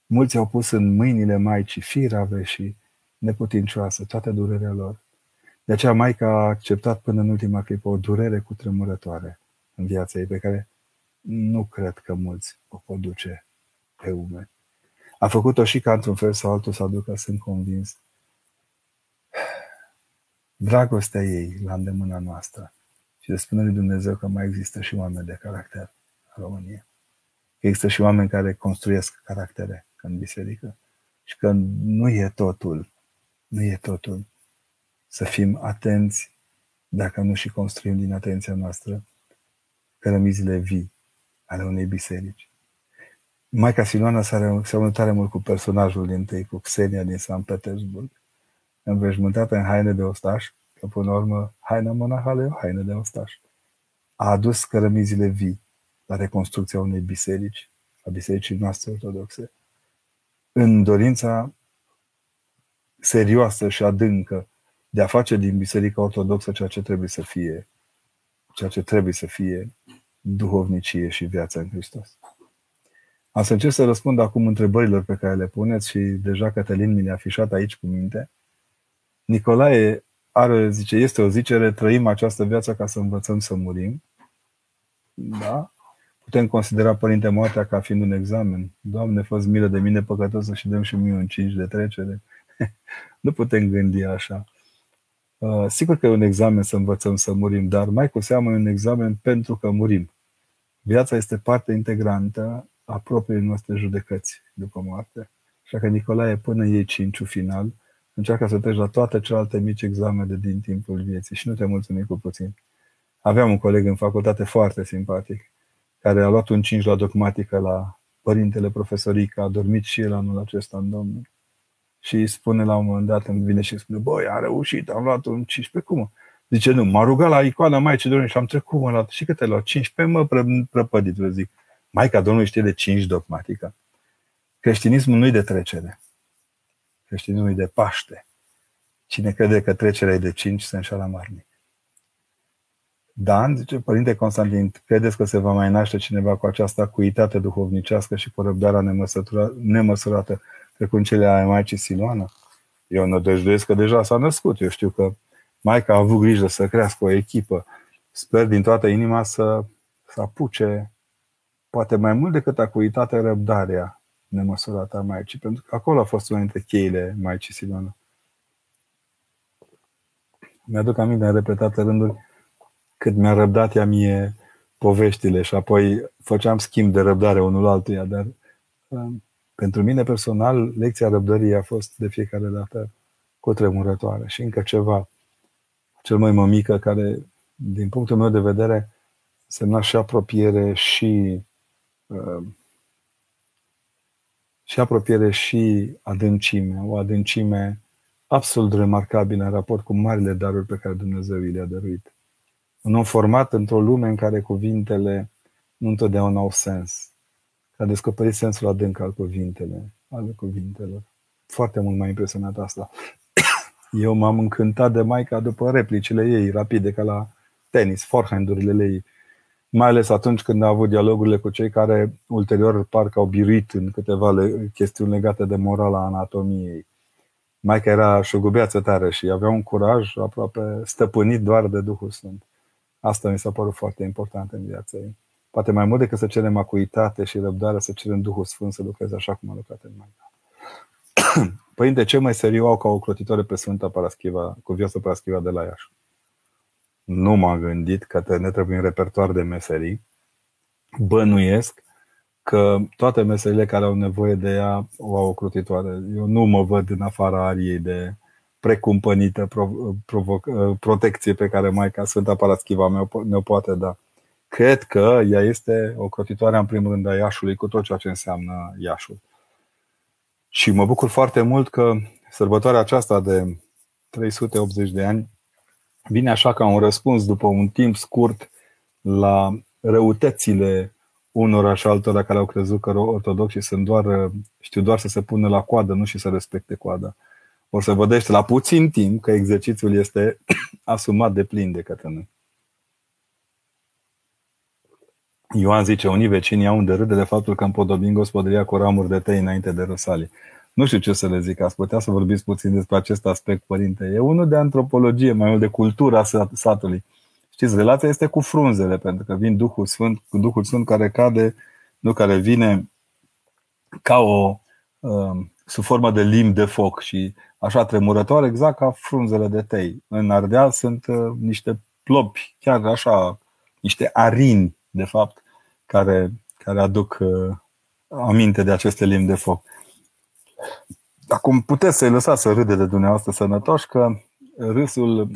A: Mulți au pus în mâinile Maicii firave și neputincioase toate durerea lor. De aceea Maica a acceptat până în ultima clipă o durere cu tremurătoare în viața ei, pe care nu cred că mulți o pot duce pe umeri. A făcut-o și ca într-un fel sau altul să aducă, sunt convins, dragostea ei la îndemâna noastră și de spune lui Dumnezeu că mai există și oameni de caracter în România. Că există și oameni care construiesc caractere în biserică și că nu e totul, nu e totul să fim atenți dacă nu și construim din atenția noastră cărămizile vii ale unei biserici. Maica Siloana seamănă tare mult cu personajul din tâi, cu Xenia din San Petersburg, înveșmântată în haine de ostaș, că până la urmă haina monahală e o haină de ostaș. A adus cărămizile vii la reconstrucția unei biserici, a bisericii noastre ortodoxe, în dorința serioasă și adâncă de a face din Biserica Ortodoxă ceea ce trebuie să fie, ceea ce trebuie să fie duhovnicie și viața în Hristos. Am să încerc să răspund acum întrebărilor pe care le puneți și deja Cătălin mi le-a afișat aici cu minte. Nicolae are, zice, este o zicere, trăim această viață ca să învățăm să murim. Da? Putem considera Părinte Moartea ca fiind un examen. Doamne, fă milă de mine păcătosă și dăm și mie un cinci de trecere. [laughs] nu putem gândi așa. Uh, sigur că e un examen să învățăm să murim, dar mai cu seamă e un examen pentru că murim. Viața este parte integrantă a propriei noastre judecăți după moarte. Așa că Nicolae, până iei cinciul final, încearcă să treci la toate celelalte mici examene din timpul vieții și nu te mulțumi cu puțin. Aveam un coleg în facultate foarte simpatic, care a luat un 5 la dogmatică la părintele profesoric, a dormit și el anul acesta în Domnul. și spune la un moment dat, îmi vine și spune, băi, a reușit, am luat un 15, cum? Zice, nu, m-a rugat la icoana Maicii Domnului și am trecut, mă, la și câte la 15, mă, pră, prăpădit, vă zic. Maica Domnului știe de 5 dogmatică. Creștinismul nu-i de trecere. Creștinismul e de Paște. Cine crede că trecerea e de 5 se înșală marnic. Dan, zice Părinte Constantin, credeți că se va mai naște cineva cu această acuitate duhovnicească și cu răbdarea nemăsurată precum cele ale Maicii Siloana? Eu nădăjduiesc că deja s-a născut. Eu știu că Maica a avut grijă să crească o echipă. Sper din toată inima să, să apuce poate mai mult decât acuitate răbdarea nemăsurată a Maicii, pentru că acolo a fost una dintre cheile Maicii Siloana. Mi-aduc aminte în repetate rânduri cât mi-a răbdat ea mie poveștile și apoi făceam schimb de răbdare unul altuia, dar um, pentru mine personal, lecția răbdării a fost de fiecare dată cu tremurătoare. Și încă ceva, cel mai mămică, care, din punctul meu de vedere, semna și apropiere și uh, și apropiere și adâncime, o adâncime absolut remarcabilă în raport cu marile daruri pe care Dumnezeu le-a dăruit. Un om format într-o lume în care cuvintele nu întotdeauna au sens. A descoperit sensul adânc al cuvintele, ale cuvintelor. Foarte mult m-a impresionat asta. [coughs] Eu m-am încântat de Maica după replicile ei, rapide, ca la tenis, forehand-urile ei. Mai ales atunci când a avut dialogurile cu cei care ulterior parcă au biruit în câteva chestiuni legate de morala anatomiei. Maica era șugubeață tare și avea un curaj aproape stăpânit doar de Duhul Sfânt. Asta mi s-a părut foarte important în viața ei. Poate mai mult decât să cerem acuitate și răbdare, să cerem Duhul Sfânt să lucreze așa cum a lucrat în Maica. [clears throat] Părinte, ce mai seriu au ca o clotitoare pe Sfânta Paraschiva, cu viața Paraschiva de la Iași? Nu m-am gândit că ne trebuie un repertoar de meserii. Bănuiesc că toate meserile care au nevoie de ea o au o crotitoare. Eu nu mă văd în afara ariei de precumpănită protecție pe care Maica Sfânta Paraschiva ne-o poate da. Cred că ea este o crotitoare în primul rând a Iașului cu tot ceea ce înseamnă Iașul. Și mă bucur foarte mult că sărbătoarea aceasta de 380 de ani vine așa ca un răspuns după un timp scurt la răutățile unora și altora care au crezut că ortodoxii sunt doar, știu doar să se pună la coadă, nu și să respecte coada. O să vedeți la puțin timp că exercițiul este [clears throat] asumat de plin de către noi. Ioan zice, unii vecini au de râde de faptul că împodobim gospodăria cu ramuri de tei înainte de răsali. Nu știu ce să le zic, ați putea să vorbiți puțin despre acest aspect, părinte. E unul de antropologie, mai mult de cultura satului. Știți, relația este cu frunzele, pentru că vin Duhul Sfânt, cu Duhul Sfânt care cade, nu care vine ca o, uh, sub formă de limb de foc și așa tremurătoare, exact ca frunzele de tei. În Ardeal sunt uh, niște plopi, chiar așa, niște arini, de fapt, care, care aduc uh, aminte de aceste limbi de foc. Acum puteți să-i lăsați să râde de dumneavoastră sănătoși că râsul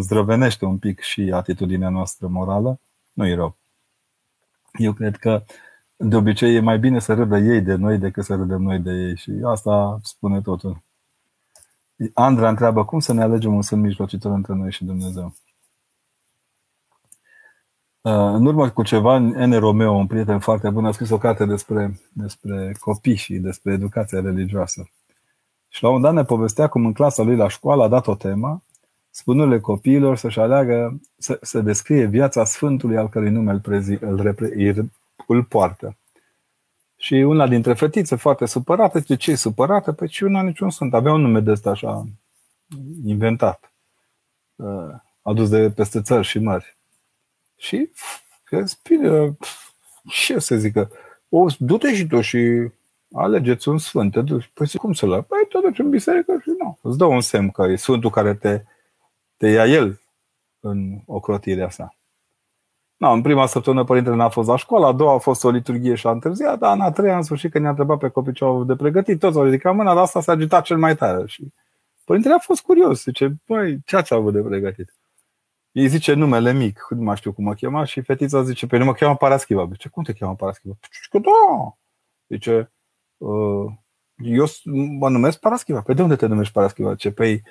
A: zdrăvenește un pic și atitudinea noastră morală. Nu e rău. Eu cred că de obicei e mai bine să râdă ei de noi decât să râdem noi de ei și asta spune totul. Andra întreabă cum să ne alegem un sân mijlocitor între noi și Dumnezeu. În urmă cu ceva, N. Romeo, un prieten foarte bun, a scris o carte despre, despre copii și despre educația religioasă. Și la un dat ne povestea cum în clasa lui la școală a dat o temă, spunându-le copiilor să-și aleagă, să, să descrie viața Sfântului al cărui nume îl, prezi, îl, repre, îl poartă. Și una dintre fetițe foarte supărată, zice, ce e supărată? Păi și una niciun sunt. Avea un nume de ăsta așa inventat, uh, adus de peste țări și mări. Și că bine, ce să zică, o, du-te și tu și alegeți un sfânt, te duci. Păi cum să-l Păi te duci în biserică și nu. Îți dă un semn că e sfântul care te, te ia el în ocrotirea sa. No, în prima săptămână părintele n-a fost la școală, a doua a fost o liturghie și a întârziat, dar în a treia, în sfârșit, când ne-a întrebat pe copii ce au de pregătit, toți au ridicat mâna, dar asta s-a agitat cel mai tare. Și părintele a fost curios, zice, băi, ce ați avut de pregătit? Ei zice numele mic, nu mai știu cum mă chema, și fetița zice, pe nu mă cheamă Paraschiva. Zice, cum te cheamă Paraschiva? Zice că da. Zice, uh, Eu mă numesc Paraschiva. Pe de unde te numești Paraschiva? Ce, păi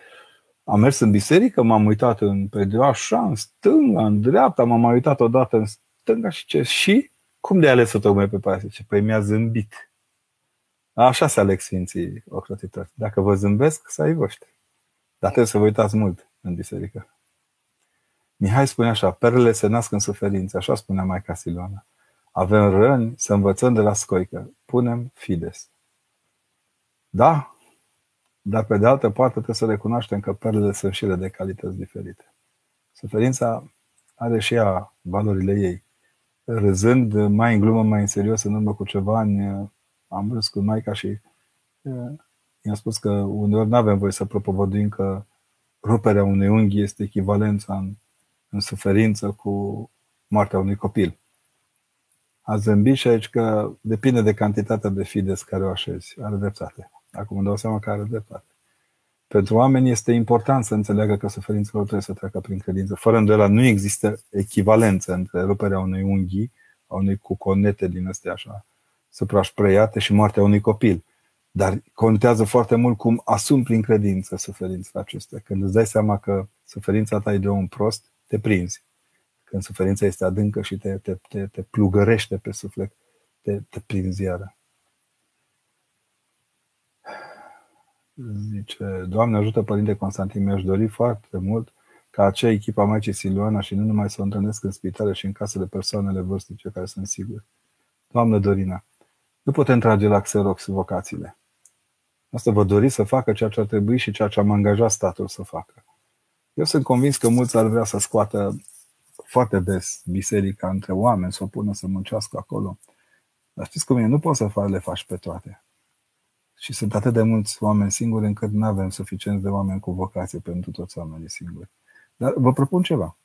A: am mers în biserică, m-am uitat în, pe de așa, în stânga, în dreapta, m-am mai uitat odată în stânga și ce? Și cum de ales să tocmai pe Paraschiva? Ce, păi mi-a zâmbit. Așa se aleg Sfinții ocrotitori. Dacă vă zâmbesc, să ai voștri. Dar trebuie să vă uitați mult în biserică. Mihai spune așa, perele se nasc în suferință, așa spunea Maica Siloana. Avem răni să învățăm de la scoică. Punem fides. Da, dar pe de altă parte trebuie să recunoaștem că perlele sunt și ele de calități diferite. Suferința are și ea valorile ei. Râzând mai în glumă, mai în serios, în urmă cu ceva ani, am râs cu Maica și i-am spus că uneori nu avem voie să propovăduim că ruperea unei unghi este echivalența în, în suferință cu moartea unui copil. A zâmbit și aici că depinde de cantitatea de fides care o așezi. Are dreptate. Acum îmi dau seama că are dreptate. Pentru oameni este important să înțeleagă că suferința lor trebuie să treacă prin credință. Fără îndoială nu există echivalență între ruperea unei unghii, a unei cuconete din astea așa, suprașpreiate și moartea unui copil. Dar contează foarte mult cum asumi prin credință suferința acestea. Când îți dai seama că suferința ta e de om prost, te prinzi. Când suferința este adâncă și te, te, te, te plugărește pe suflet, te, te prinzi iară. Zice, Doamne ajută Părinte Constantin, mi-aș dori foarte mult ca acea echipă a Maicii Siluana și nu numai să o întâlnesc în spitale și în casele persoanele vârstice care sunt siguri. Doamnă Dorina, nu putem trage la Xerox vocațiile. Asta vă doriți să facă ceea ce ar trebui și ceea ce am angajat statul să facă. Eu sunt convins că mulți ar vrea să scoată foarte des biserica între oameni, să o pună să muncească acolo. Dar știți cum e? Nu poți să le faci pe toate. Și sunt atât de mulți oameni singuri încât nu avem suficient de oameni cu vocație pentru toți oamenii singuri. Dar vă propun ceva.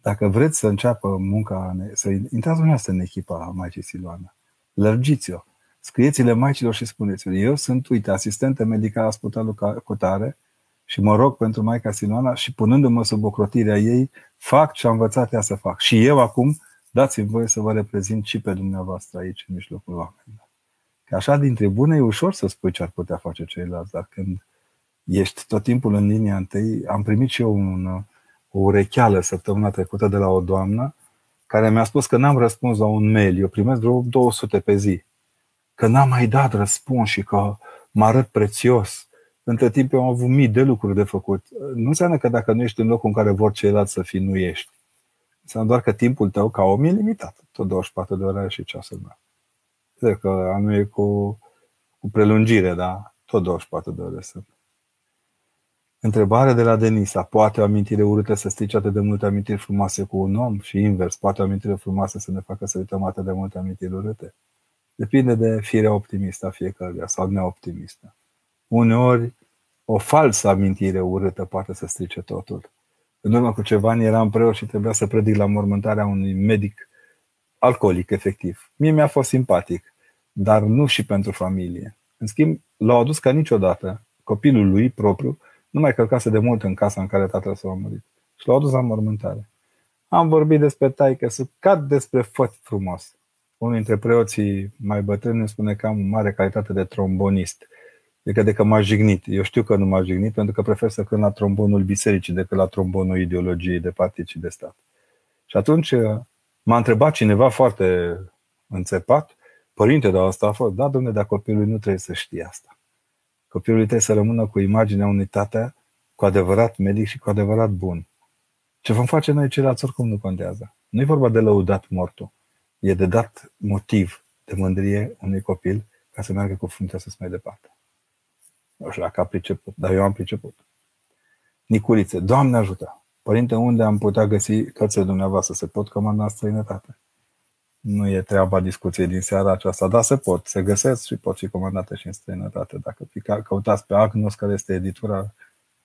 A: Dacă vreți să înceapă munca, să intrați dumneavoastră în echipa Maicii Siloana, lărgiți-o. Scrieți-le maicilor și spuneți-le, eu sunt, uite, asistentă medicală a Spitalului Cotare și mă rog pentru Maica Siloana și punându-mă sub ocrotirea ei, fac ce am învățat ea să fac. Și eu acum dați-mi voie să vă reprezint și pe dumneavoastră aici, în mijlocul oamenilor. Că așa din tribună e ușor să spui ce ar putea face ceilalți, dar când ești tot timpul în linia întâi, am primit și eu un, o urecheală săptămâna trecută de la o doamnă care mi-a spus că n-am răspuns la un mail, eu primesc vreo 200 pe zi, că n-am mai dat răspuns și că mă arăt prețios. Între timp eu am avut mii de lucruri de făcut. Nu înseamnă că dacă nu ești în locul în care vor ceilalți să fii, nu ești. Înseamnă doar că timpul tău ca om e limitat. Tot 24 de ore și ceasul meu. Cred că anul e cu, cu prelungire, da? Tot 24 de ore sunt. Întrebare de la Denisa. Poate o amintire urâtă să strice atât de multe amintiri frumoase cu un om? Și invers, poate o amintire frumoasă să ne facă să uităm atât de multe amintiri urâte? Depinde de firea optimistă a fiecăruia sau neoptimistă. Uneori, o falsă amintire urâtă poate să strice totul. În urmă cu ceva ani eram preot și trebuia să predic la mormântarea unui medic alcoolic, efectiv. Mie mi-a fost simpatic, dar nu și pentru familie. În schimb, l-au adus ca niciodată copilul lui propriu, nu mai călcase de mult în casa în care tatăl s-a murit. Și l-au adus la mormântare. Am vorbit despre taică, să cad despre făt frumos. Unul dintre preoții mai bătrâni îmi spune că am mare calitate de trombonist. Adică de că m-a jignit. Eu știu că nu m-a jignit pentru că prefer să cânt la trombonul bisericii decât la trombonul ideologiei de partid și de stat. Și atunci m-a întrebat cineva foarte înțepat, părinte, dar asta a fost, da, domne, dar copilul nu trebuie să știe asta. Copilul trebuie să rămână cu imaginea unui tată cu adevărat medic și cu adevărat bun. Ce vom face noi ceilalți oricum nu contează. Nu e vorba de lăudat mortul. E de dat motiv de mândrie unui copil ca să meargă cu fruntea să mai departe. Nu știu dacă a priceput, dar eu am priceput. Nicurițe, Doamne ajută! Părinte, unde am putea găsi cărțile dumneavoastră? Se pot comanda în străinătate? Nu e treaba discuției din seara aceasta, dar se pot, se găsesc și pot fi comandate și în străinătate. Dacă căutați pe Agnos, care este editura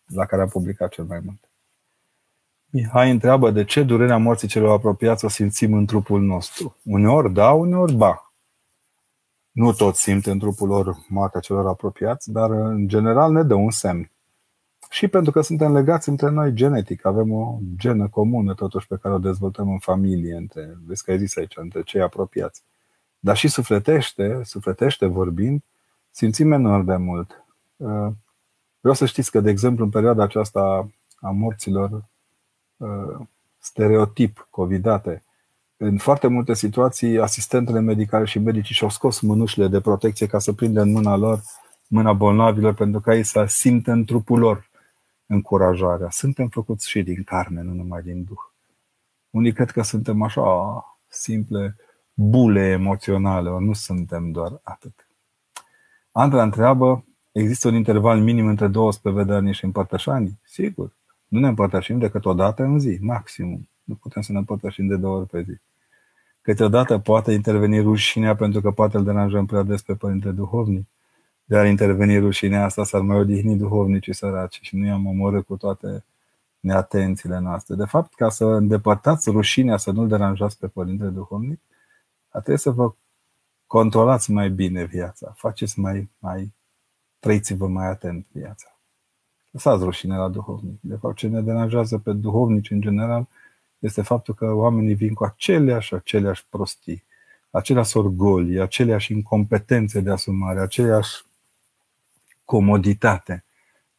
A: la care am publicat cel mai mult. Mihai întreabă de ce durerea morții celor apropiați o simțim în trupul nostru. Uneori da, uneori ba. Nu toți simt în trupul lor moartea celor apropiați, dar în general ne dă un semn. Și pentru că suntem legați între noi genetic, avem o genă comună totuși pe care o dezvoltăm în familie, între, vezi că ai zis aici, între cei apropiați. Dar și sufletește, sufletește vorbind, simțim enorm de mult. Uh, vreau să știți că, de exemplu, în perioada aceasta a morților uh, stereotip covidate, în foarte multe situații, asistentele medicale și medicii și-au scos mânușile de protecție ca să prindă în mâna lor mâna bolnavilor pentru ca ei să simtă în trupul lor încurajarea. Suntem făcuți și din carne, nu numai din duh. Unii cred că suntem așa simple bule emoționale, ori nu suntem doar atât. Andra întreabă, există un interval minim între două spovedanii și împărtășanii? Sigur. Nu ne împărtășim decât o dată în zi, maximum. Nu putem să ne împărtășim de două ori pe zi. Câteodată poate interveni rușinea pentru că poate îl deranjăm prea des pe Părinte Duhovnic. De a interveni rușinea asta s-ar mai odihni duhovnicii săraci și nu i-am omorât cu toate neatențiile noastre. De fapt, ca să îndepărtați rușinea, să nu-l deranjați pe Părintele Duhovnic, trebuie să vă controlați mai bine viața, faceți mai, mai trăiți-vă mai atent viața. Lăsați rușine la duhovnic. De fapt, ce ne deranjează pe duhovnici în general este faptul că oamenii vin cu aceleași, aceleași prostii, aceleași orgolii, aceleași incompetențe de asumare, aceleași comoditate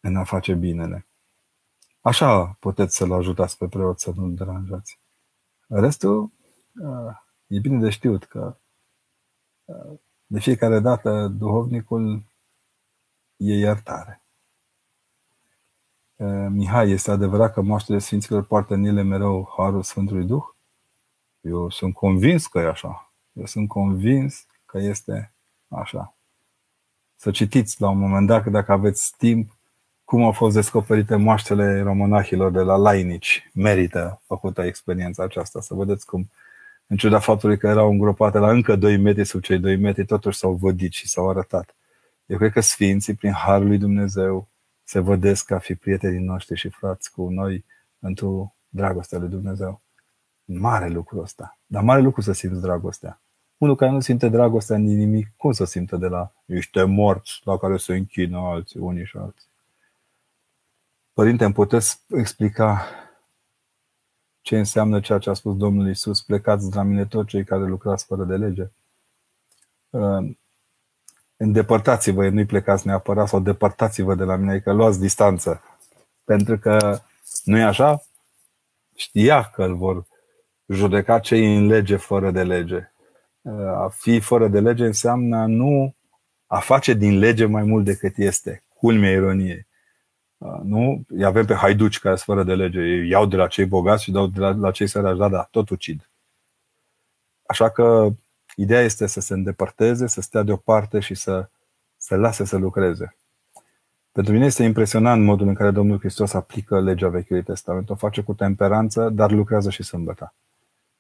A: în a face binele. Așa puteți să-l ajutați pe preot să nu-l deranjați. Restul, e bine de știut că de fiecare dată duhovnicul e iertare. Mihai, este adevărat că moaștele Sfinților poartă în ele mereu Harul Sfântului Duh? Eu sunt convins că e așa. Eu sunt convins că este așa. Să citiți la un moment dat, dacă aveți timp, cum au fost descoperite moaștele romonahilor de la Lainici. Merită făcută experiența aceasta, să vedeți cum, în ciuda faptului că erau îngropate la încă 2 metri sub cei 2 metri, totuși s-au vădit și s-au arătat. Eu cred că Sfinții, prin Harul lui Dumnezeu, se vădesc ca fi prietenii noștri și frați cu noi într-o dragoste lui Dumnezeu. Mare lucru ăsta. Dar mare lucru să simți dragostea. Unul care nu simte dragostea în nimic, cum să simtă de la niște morți la care se închină alții, unii și alții? Părinte, îmi puteți explica ce înseamnă ceea ce a spus Domnul Isus, plecați de la mine toți cei care lucrați fără de lege? Îndepărtați-vă, nu-i plecați neapărat sau depărtați-vă de la mine, adică luați distanță. Pentru că nu e așa? Știa că îl vor judeca cei în lege fără de lege. A fi fără de lege înseamnă nu a face din lege mai mult decât este. Culmea ironiei. Nu? Îi avem pe haiduci care sunt fără de lege. Ei iau de la cei bogați și dau de la, la cei săraci. Da, da, tot ucid. Așa că Ideea este să se îndepărteze, să stea deoparte și să se lase să lucreze. Pentru mine este impresionant modul în care Domnul Hristos aplică legea Vechiului Testament. O face cu temperanță, dar lucrează și sâmbătă.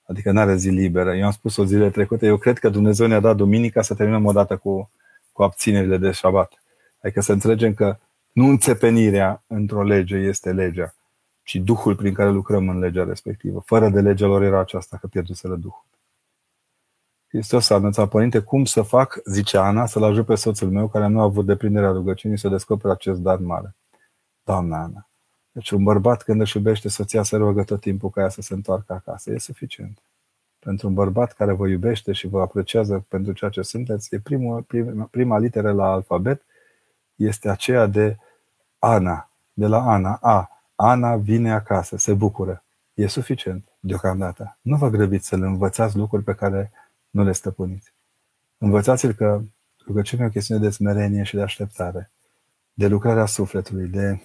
A: Adică nu are zi liberă. Eu am spus o zile trecute, eu cred că Dumnezeu ne-a dat duminica să terminăm odată cu, cu abținerile de șabat. Adică să înțelegem că nu înțepenirea într-o lege este legea, ci Duhul prin care lucrăm în legea respectivă. Fără de legea lor era aceasta că pierduseră Duhul. Hristos a anunțat, Părinte, cum să fac, zice Ana, să-l ajut pe soțul meu care nu a avut deprinderea rugăciunii să descopere acest dar mare. Doamna Ana. Deci un bărbat când își iubește soția se roagă tot timpul ca ea să se întoarcă acasă. E suficient. Pentru un bărbat care vă iubește și vă apreciază pentru ceea ce sunteți, e primul, prima, prima literă la alfabet este aceea de Ana, de la Ana. A. Ana vine acasă, se bucură. E suficient deocamdată. Nu vă grăbiți să-l învățați lucruri pe care nu le stăpâniți. Învățați-l că rugăciunea e o chestiune de smerenie și de așteptare, de lucrarea sufletului, de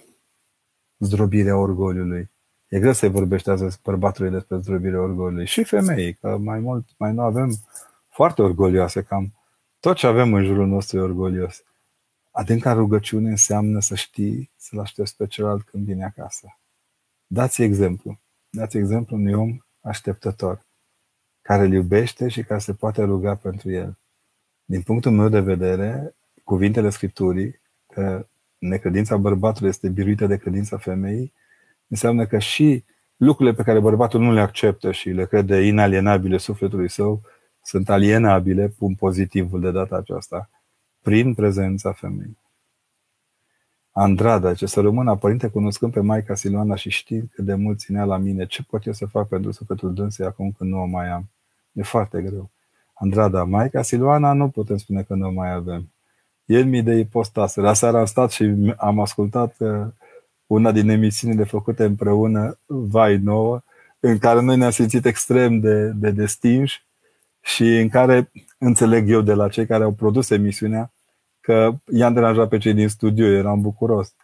A: zdrobirea orgoliului. E greu să-i vorbește azi bărbatului despre zdrobirea orgoliului și femeii, că mai mult, mai nu avem foarte orgolioase, cam tot ce avem în jurul nostru e orgolios. Adânca rugăciune înseamnă să știi să-l aștepți pe celălalt când vine acasă. Dați exemplu. Dați exemplu unui om așteptător care îl iubește și care se poate ruga pentru el. Din punctul meu de vedere, cuvintele Scripturii, că necredința bărbatului este biruită de credința femeii, înseamnă că și lucrurile pe care bărbatul nu le acceptă și le crede inalienabile sufletului său, sunt alienabile, pun pozitivul de data aceasta, prin prezența femeii. Andrada, ce să rămână, părinte, cunoscând pe Maica Siloana și știind cât de mult ținea la mine, ce pot eu să fac pentru sufletul dânsei acum când nu o mai am? E foarte greu. Andrada, Maica Siluana nu putem spune că nu mai avem. El mi de ipostase. La seara am stat și am ascultat uh, una din emisiunile făcute împreună, Vai Nouă, în care noi ne-am simțit extrem de, de destinși și în care înțeleg eu de la cei care au produs emisiunea că i-am deranjat pe cei din studio, eram bucuros.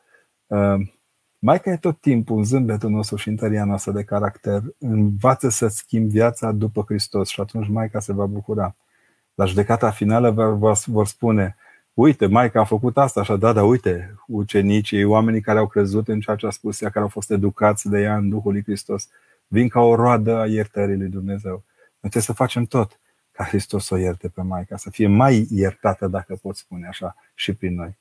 A: Uh, Maica e tot timpul un zâmbetul nostru și întăria noastră de caracter. Învață să schimbi viața după Hristos și atunci Maica se va bucura. La judecata finală vor spune, uite, Maica a făcut asta, așa, da, da, uite, ucenicii, oamenii care au crezut în ceea ce a spus ea, care au fost educați de ea în Duhul lui Hristos, vin ca o roadă a iertării lui Dumnezeu. Noi trebuie să facem tot ca Hristos să o ierte pe Maica, să fie mai iertată, dacă pot spune așa, și prin noi.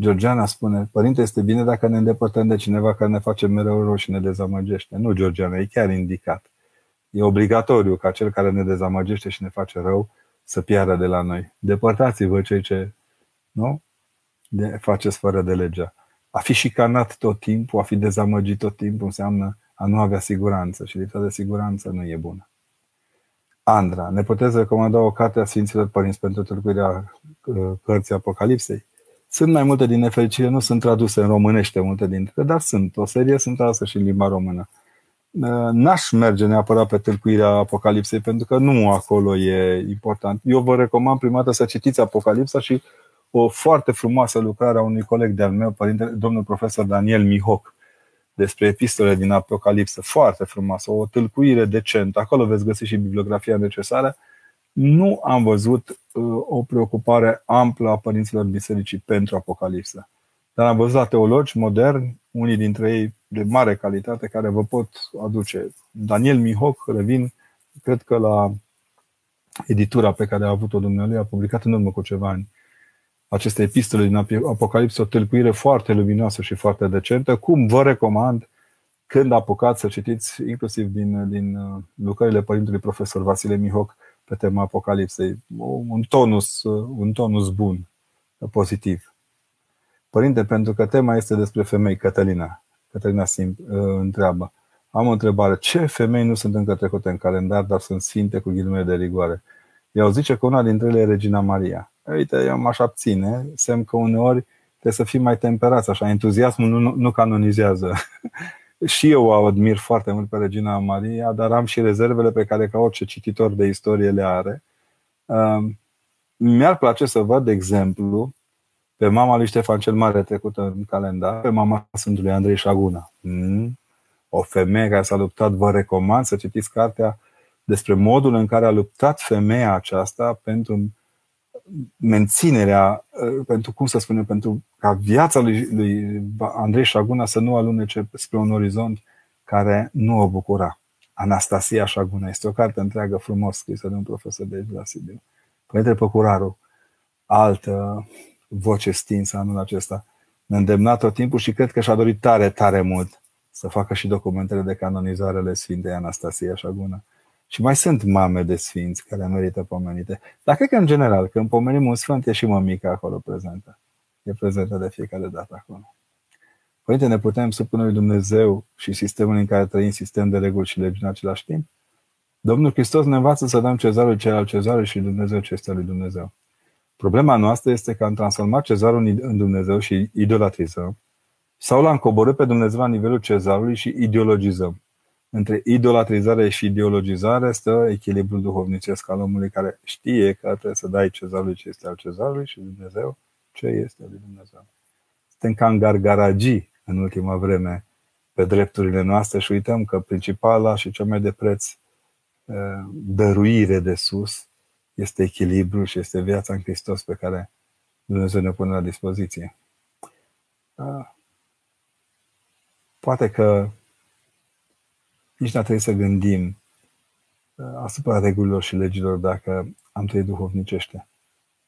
A: Georgiana spune, părinte, este bine dacă ne îndepărtăm de cineva care ne face mereu rău și ne dezamăgește. Nu, Georgiana, e chiar indicat. E obligatoriu ca cel care ne dezamăgește și ne face rău să piară de la noi. Depărtați-vă cei ce nu? De, faceți fără de legea. A fi șicanat tot timpul, a fi dezamăgit tot timpul înseamnă a nu avea siguranță și lipsa de siguranță nu e bună. Andra, ne puteți recomanda o carte a Sfinților Părinți pentru tâlcuirea uh, cărții Apocalipsei? Sunt mai multe din nefericire, nu sunt traduse în românește multe dintre dar sunt. O serie sunt traduse și în limba română. Uh, n-aș merge neapărat pe tâlcuirea Apocalipsei, pentru că nu acolo e important. Eu vă recomand prima dată să citiți Apocalipsa și o foarte frumoasă lucrare a unui coleg de-al meu, părinte, domnul profesor Daniel Mihoc, despre epistole din Apocalipsă. Foarte frumoasă, o tâlcuire decentă. Acolo veți găsi și bibliografia necesară. Nu am văzut uh, o preocupare amplă a părinților bisericii pentru Apocalipsă. Dar am văzut la teologi moderni, unii dintre ei de mare calitate, care vă pot aduce. Daniel Mihoc, revin, cred că la editura pe care a avut-o Dumnezeu, a publicat în urmă cu ceva ani aceste epistole din Apocalipsă, o tâlcuire foarte luminoasă și foarte decentă, cum vă recomand când apucați să citiți inclusiv din, din uh, lucrările Părintelui Profesor Vasile Mihoc pe tema Apocalipsei. Un tonus, uh, un tonus bun, pozitiv. Părinte, pentru că tema este despre femei, Cătălina. Cătălina Sim uh, întreabă. Am o întrebare. Ce femei nu sunt încă trecute în calendar, dar sunt sfinte cu ghilimele de rigoare? Eu zice că una dintre ele e Regina Maria uite, eu m-aș abține, semn că uneori trebuie să fii mai temperați, așa, entuziasmul nu, nu canonizează. [laughs] și eu o admir foarte mult pe Regina Maria, dar am și rezervele pe care ca orice cititor de istorie le are. Um, mi-ar place să văd, de exemplu, pe mama lui Ștefan cel Mare trecută în calendar, pe mama Sfântului Andrei Șaguna. Mm? O femeie care s-a luptat, vă recomand să citiți cartea despre modul în care a luptat femeia aceasta pentru menținerea, uh, pentru cum să spunem, pentru ca viața lui, lui Andrei Șaguna să nu alunece spre un orizont care nu o bucura. Anastasia Șaguna este o carte întreagă frumos scrisă de un profesor de aici la Sibiu. Părintele Păcuraru, altă voce stinsă anul acesta, ne îndemna tot timpul și cred că și-a dorit tare, tare mult să facă și documentele de canonizare ale Sfintei Anastasia Șaguna. Și mai sunt mame de sfinți care merită pomenite. Dar cred că în general, când pomenim un sfânt, e și mămica acolo prezentă. E prezentă de fiecare dată acolo. Părinte, ne putem supune lui Dumnezeu și sistemul în care trăim sistem de reguli și legi în același timp? Domnul Hristos ne învață să dăm cezarul cel al cezarului și Dumnezeu ce este lui Dumnezeu. Problema noastră este că am transformat cezarul în Dumnezeu și idolatrizăm, sau l-am coborât pe Dumnezeu la nivelul cezarului și ideologizăm între idolatrizare și ideologizare stă echilibrul duhovnicesc al omului care știe că trebuie să dai cezarului ce este al cezarului și Dumnezeu ce este al lui Dumnezeu. Suntem ca în gargaragii în ultima vreme pe drepturile noastre și uităm că principala și cea mai de preț dăruire de sus este echilibrul și este viața în Hristos pe care Dumnezeu ne pune la dispoziție. Poate că nici nu trebuie să gândim uh, asupra regulilor și legilor dacă am trăit duhovnicește.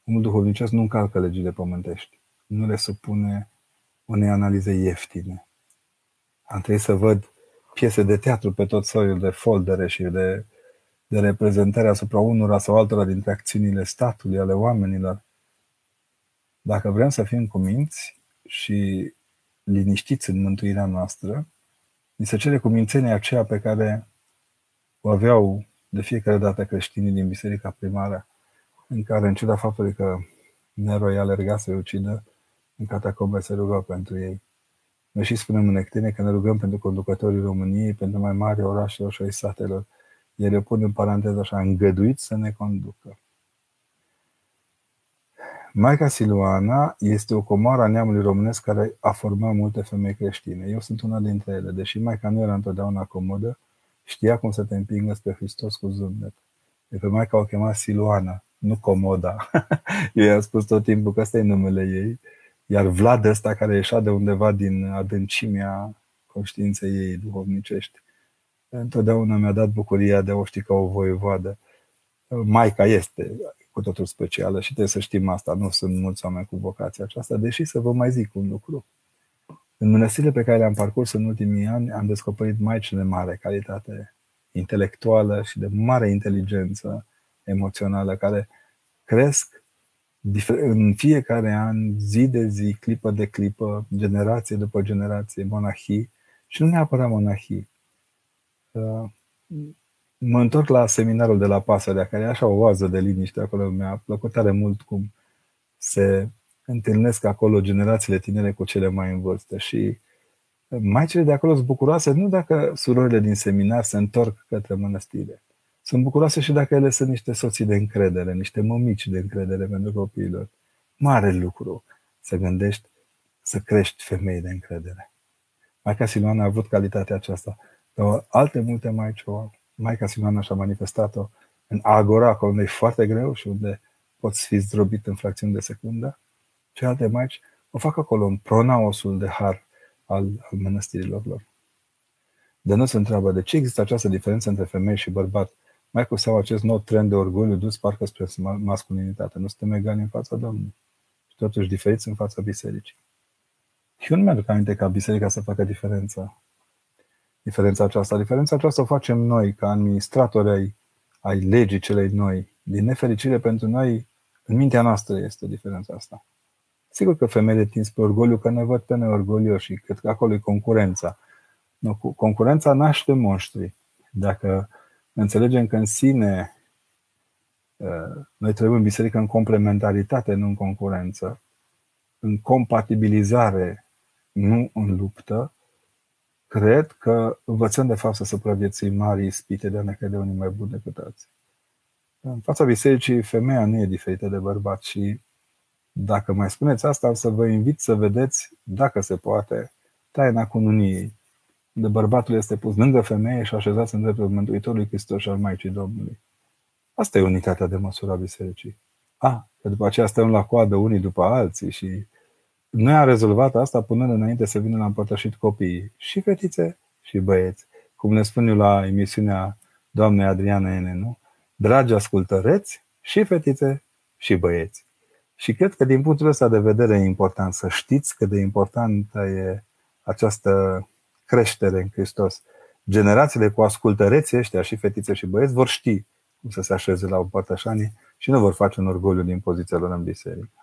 A: Omul duhovnicesc nu încalcă legile pământești. Nu le supune unei analize ieftine. Am trebuit să văd piese de teatru pe tot soiul de foldere și de, de reprezentare asupra unora sau altora dintre acțiunile statului, ale oamenilor. Dacă vrem să fim cuminți și liniștiți în mântuirea noastră, Ni se cere cumințenia aceea pe care o aveau de fiecare dată creștinii din biserica primară, în care, în ciuda faptului că Nero i-a alergat să-i ucidă, în catacombe se rugă pentru ei. Noi și spunem în Ectine că ne rugăm pentru conducătorii României, pentru mai mari orașelor și ai satelor. El o pun în paranteză așa, îngăduit să ne conducă. Maica Siluana este o comoară a neamului românesc care a format multe femei creștine. Eu sunt una dintre ele. Deși Maica nu era întotdeauna comodă, știa cum să te împingă spre Hristos cu zâmbet. De pe Maica o chema Siluana, nu Comoda. [laughs] Eu i-am spus tot timpul că ăsta e numele ei. Iar Vlad ăsta care ieșea de undeva din adâncimea conștiinței ei duhovnicești, întotdeauna mi-a dat bucuria de a o ști ca o voievoadă. Maica este cu totul specială și trebuie să știm asta. Nu sunt mulți oameni cu vocația aceasta, deși să vă mai zic un lucru. În mănăstirile pe care le-am parcurs în ultimii ani, am descoperit maici de mare calitate intelectuală și de mare inteligență emoțională, care cresc în fiecare an, zi de zi, clipă de clipă, generație după generație, monahii și nu neapărat monahii. Uh, mă întorc la seminarul de la Pasărea, care e așa o oază de liniște acolo. Mi-a plăcut tare mult cum se întâlnesc acolo generațiile tinere cu cele mai în vârstă și maicile de acolo sunt bucuroase nu dacă surorile din seminar se întorc către mănăstire. Sunt bucuroase și dacă ele sunt niște soții de încredere, niște mămici de încredere pentru copiilor. Mare lucru să gândești să crești femei de încredere. Maica Siloana a avut calitatea aceasta, dar alte multe maici o au. Maica Siloana și-a manifestat-o în Agora, acolo unde e foarte greu și unde poți fi zdrobit în fracțiuni de secundă. Celelalte maici o fac acolo, în pronaosul de har al, al mănăstirilor lor. De nu se întreabă de ce există această diferență între femei și bărbat, mai cu seamă acest nou trend de orgoliu dus parcă spre masculinitate. Nu suntem egali în fața Domnului și totuși diferiți în fața bisericii. Și eu nu mi-aduc aminte ca biserica să facă diferența. Diferența aceasta. Diferența aceasta o facem noi, ca administratori ai, ai legii celei noi. Din nefericire pentru noi, în mintea noastră este diferența asta. Sigur că femeile tind spre orgoliu, că ne văd pe noi orgolioși și cred că acolo e concurența. Nu, concurența naște monștri. Dacă înțelegem că în sine uh, noi trebuie în biserică în complementaritate, nu în concurență, în compatibilizare, nu în luptă, cred că învățăm de fapt să supraviețuim mari ispite de a ne crede unii mai buni decât alții. În fața bisericii, femeia nu e diferită de bărbat și dacă mai spuneți asta, o să vă invit să vedeți, dacă se poate, taina cununiei, de bărbatul este pus lângă femeie și așezat în dreptul Mântuitorului Hristos și al Maicii Domnului. Asta e unitatea de măsură a bisericii. A, că după aceea stăm la coadă unii după alții și noi am rezolvat asta punând înainte să vină la împărtășit copiii, și fetițe și băieți. Cum ne spun eu la emisiunea doamnei Adriana Ene, nu? Dragi ascultăreți, și fetițe și băieți. Și cred că din punctul ăsta de vedere e important să știți cât de importantă e această creștere în Hristos. Generațiile cu ascultăreți ăștia și fetițe și băieți vor ști cum să se așeze la o părtășanie și nu vor face un orgoliu din poziția lor în biserică.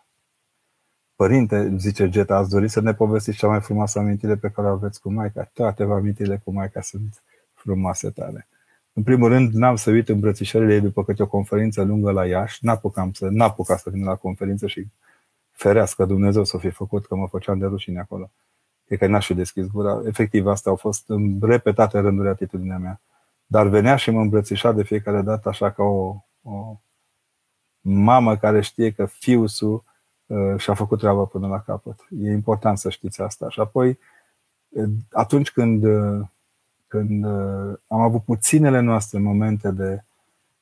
A: Părinte, zice Geta, ați dori să ne povestiți cea mai frumoasă amintire pe care o aveți cu Maica? Toate amintirile cu Maica sunt frumoase tale. În primul rând, n-am să uit îmbrățișările ei după câte o conferință lungă la Iași. N-apucam să, n-apucam să vin la conferință și ferească Dumnezeu să fi făcut că mă făceam de rușine acolo. E că n-aș fi deschis gura. Efectiv, astea au fost în repetate rânduri atitudinea mea. Dar venea și mă îmbrățișa de fiecare dată așa ca o, o mamă care știe că fiusul uh, și-a făcut treaba până la capăt. E important să știți asta. Și apoi, atunci când uh, când uh, am avut puținele noastre momente de,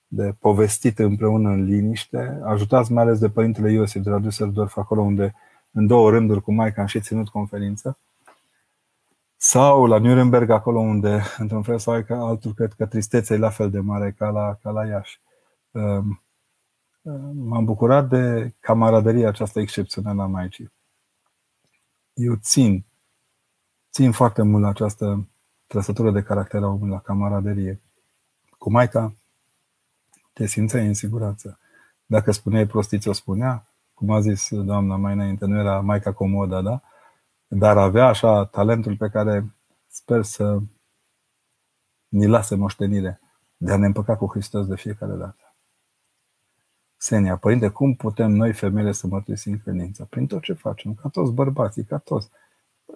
A: de povestit împreună în liniște, ajutați mai ales de Părintele Iosif de la Düsseldorf, acolo unde în două rânduri cu Maica am și ținut conferință, sau la Nuremberg, acolo unde, într-un fel sau altul, cred că tristețea e la fel de mare ca la, ca la Iași. Um, um, m-am bucurat de camaraderia aceasta excepțională a Maicii. Eu țin, țin foarte mult la această trăsătură de caracter a omului, la camaraderie. Cu Maica te simțeai în siguranță. Dacă spuneai prostiți, o spunea, cum a zis doamna mai înainte, nu era Maica comoda, da? Dar avea așa talentul pe care sper să ni lase moștenire de a ne împăca cu Hristos de fiecare dată. Senia, părinte, cum putem noi femeile să mărturisim credința? Prin tot ce facem, ca toți bărbații, ca toți.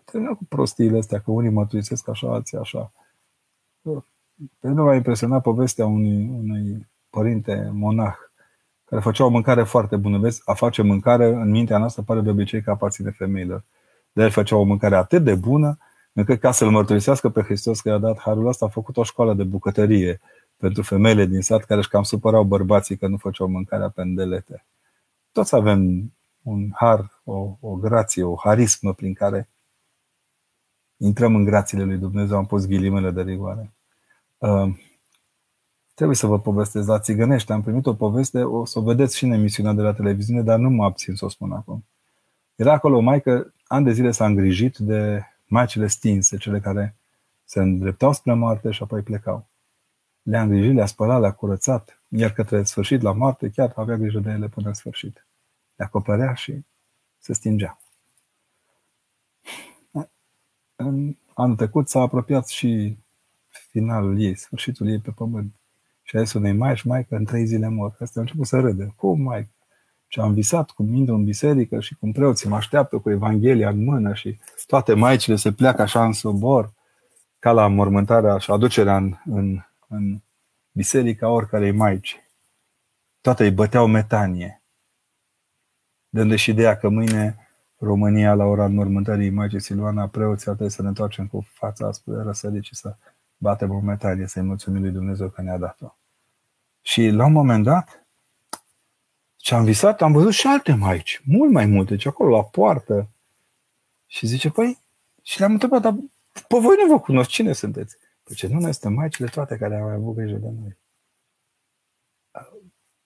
A: Termină cu prostiile astea, că unii mărturisesc așa, alții așa. Pe mine m-a impresionat povestea unui, unui părinte monah care făcea o mâncare foarte bună. Vezi, a face mâncare în mintea noastră pare de obicei că aparține femeilor. Dar el făcea o mâncare atât de bună, încât ca să-L mărturisească pe Hristos că i-a dat harul ăsta, a făcut o școală de bucătărie pentru femeile din sat care își cam supărau bărbații că nu făceau mâncarea pe îndelete. Toți avem un har, o, o grație, o harismă prin care intrăm în grațiile lui Dumnezeu, am pus ghilimele de rigoare. Uh, trebuie să vă povestesc la Țigănești. Am primit o poveste, o să o vedeți și în emisiunea de la televiziune, dar nu mă abțin să o spun acum. Era acolo o maică, ani de zile s-a îngrijit de maicile stinse, cele care se îndreptau spre moarte și apoi plecau. Le-a îngrijit, le-a spălat, le-a curățat, iar către sfârșit, la moarte, chiar avea grijă de ele până în sfârșit. Le acoperea și se stingea. În anul trecut s-a apropiat și finalul ei, sfârșitul ei pe pământ. Și a zis unei maici, maică, în trei zile mor. Asta a început să râde. Cum, mai? Și am visat cum intru în biserică și cum preoții mă așteaptă cu Evanghelia în mână și toate maicile se pleacă așa în sobor, ca la mormântarea și aducerea în, în, în biserica oricărei maici. Toate îi băteau metanie, dându și ideea că mâine România, la ora înmormântării Maicii Siluana, preoții ar trebui să ne întoarcem cu fața spre răsărit și să batem o metanie, să-i mulțumim lui Dumnezeu că ne-a dat-o. Și la un moment dat, ce am visat, am văzut și alte maici, mult mai multe, ce acolo la poartă. Și zice, păi, și le-am întrebat, dar pe voi nu vă cunosc, cine sunteți? Păi ce nu noi suntem maicile toate care au avut grijă de noi.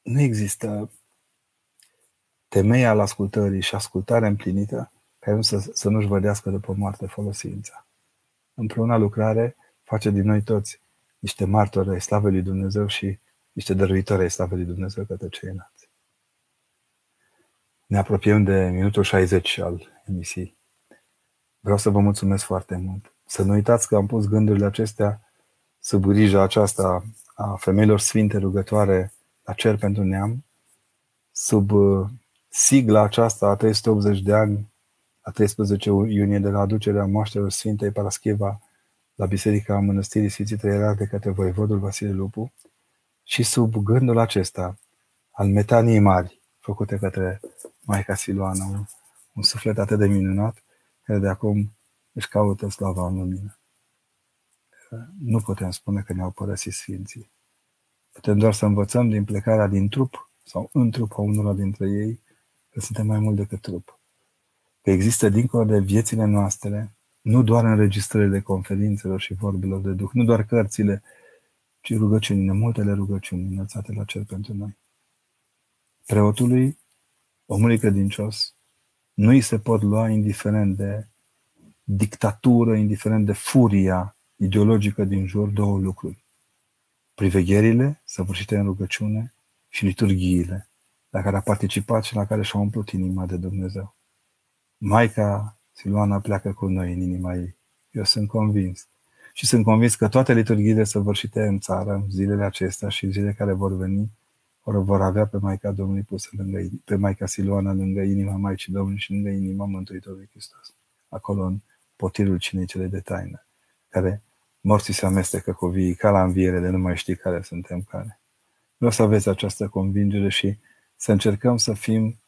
A: Nu există temeia al ascultării și ascultarea împlinită care nu să, să nu-și vădească după moarte folosința. Împreună lucrare face din noi toți niște martori ai slavei lui Dumnezeu și niște dăruitori ai slavei lui Dumnezeu către ceilalți. Ne apropiem de minutul 60 al emisiei. Vreau să vă mulțumesc foarte mult. Să nu uitați că am pus gândurile acestea sub grija aceasta a femeilor sfinte rugătoare la cer pentru neam, sub uh, sigla aceasta a 380 de ani, a 13 iunie de la aducerea moaștelor Sfintei Paraschiva la Biserica Mănăstirii Sfinții Ierarh de către voievodul Vasile Lupu. Și sub gândul acesta al metaniei mari făcute către Maica Siloana, un, un suflet atât de minunat care de acum își caută slava în lumină. Nu putem spune că ne-au părăsit Sfinții. Putem doar să învățăm din plecarea din trup sau în trup a unora dintre ei că suntem mai mult decât trup. Că există dincolo de viețile noastre, nu doar înregistrările conferințelor și vorbilor de Duh, nu doar cărțile, ci rugăciunile, multele rugăciuni înălțate la cer pentru noi. Preotului, omului credincios, nu îi se pot lua indiferent de dictatură, indiferent de furia ideologică din jur, două lucruri. Privegherile, săvârșite în rugăciune, și liturghiile, la care a participat și la care și-a umplut inima de Dumnezeu. Maica Siluana pleacă cu noi în inima ei. Eu sunt convins. Și sunt convins că toate liturghiile săvârșite în țară, în zilele acestea și zile care vor veni, vor avea pe Maica Domnului pusă lângă, pe Maica Siluana lângă inima Maicii Domnului și lângă inima Mântuitorului Hristos. Acolo în potirul cinei cele de taină, care morții se amestecă cu vii, ca la înviere de nu mai știi care suntem care. Vreau să aveți această convingere și să încercăm să fim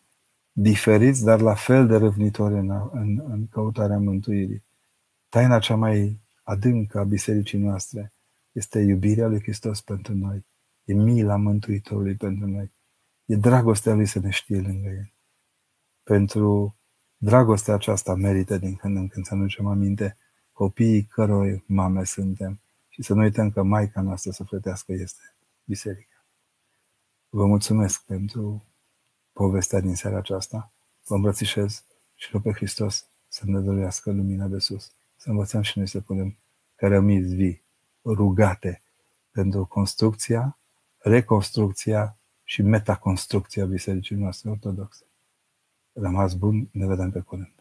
A: diferiți, dar la fel de răvnitori în, în, în căutarea mântuirii. Taina cea mai adâncă a bisericii noastre este iubirea lui Hristos pentru noi. E mila Mântuitorului pentru noi. E dragostea lui să ne știe lângă el. Pentru dragostea aceasta merită din când în când să nu ducem aminte copiii căror mame suntem și să nu uităm că Maica noastră sufletească este biserica. Vă mulțumesc pentru povestea din seara aceasta. Vă îmbrățișez și rog pe Hristos să ne dăruiască lumina de sus. Să învățăm și noi să punem cărămizi vii, rugate pentru construcția, reconstrucția și metaconstrucția bisericii noastre ortodoxe. Rămas bun, ne vedem pe curând.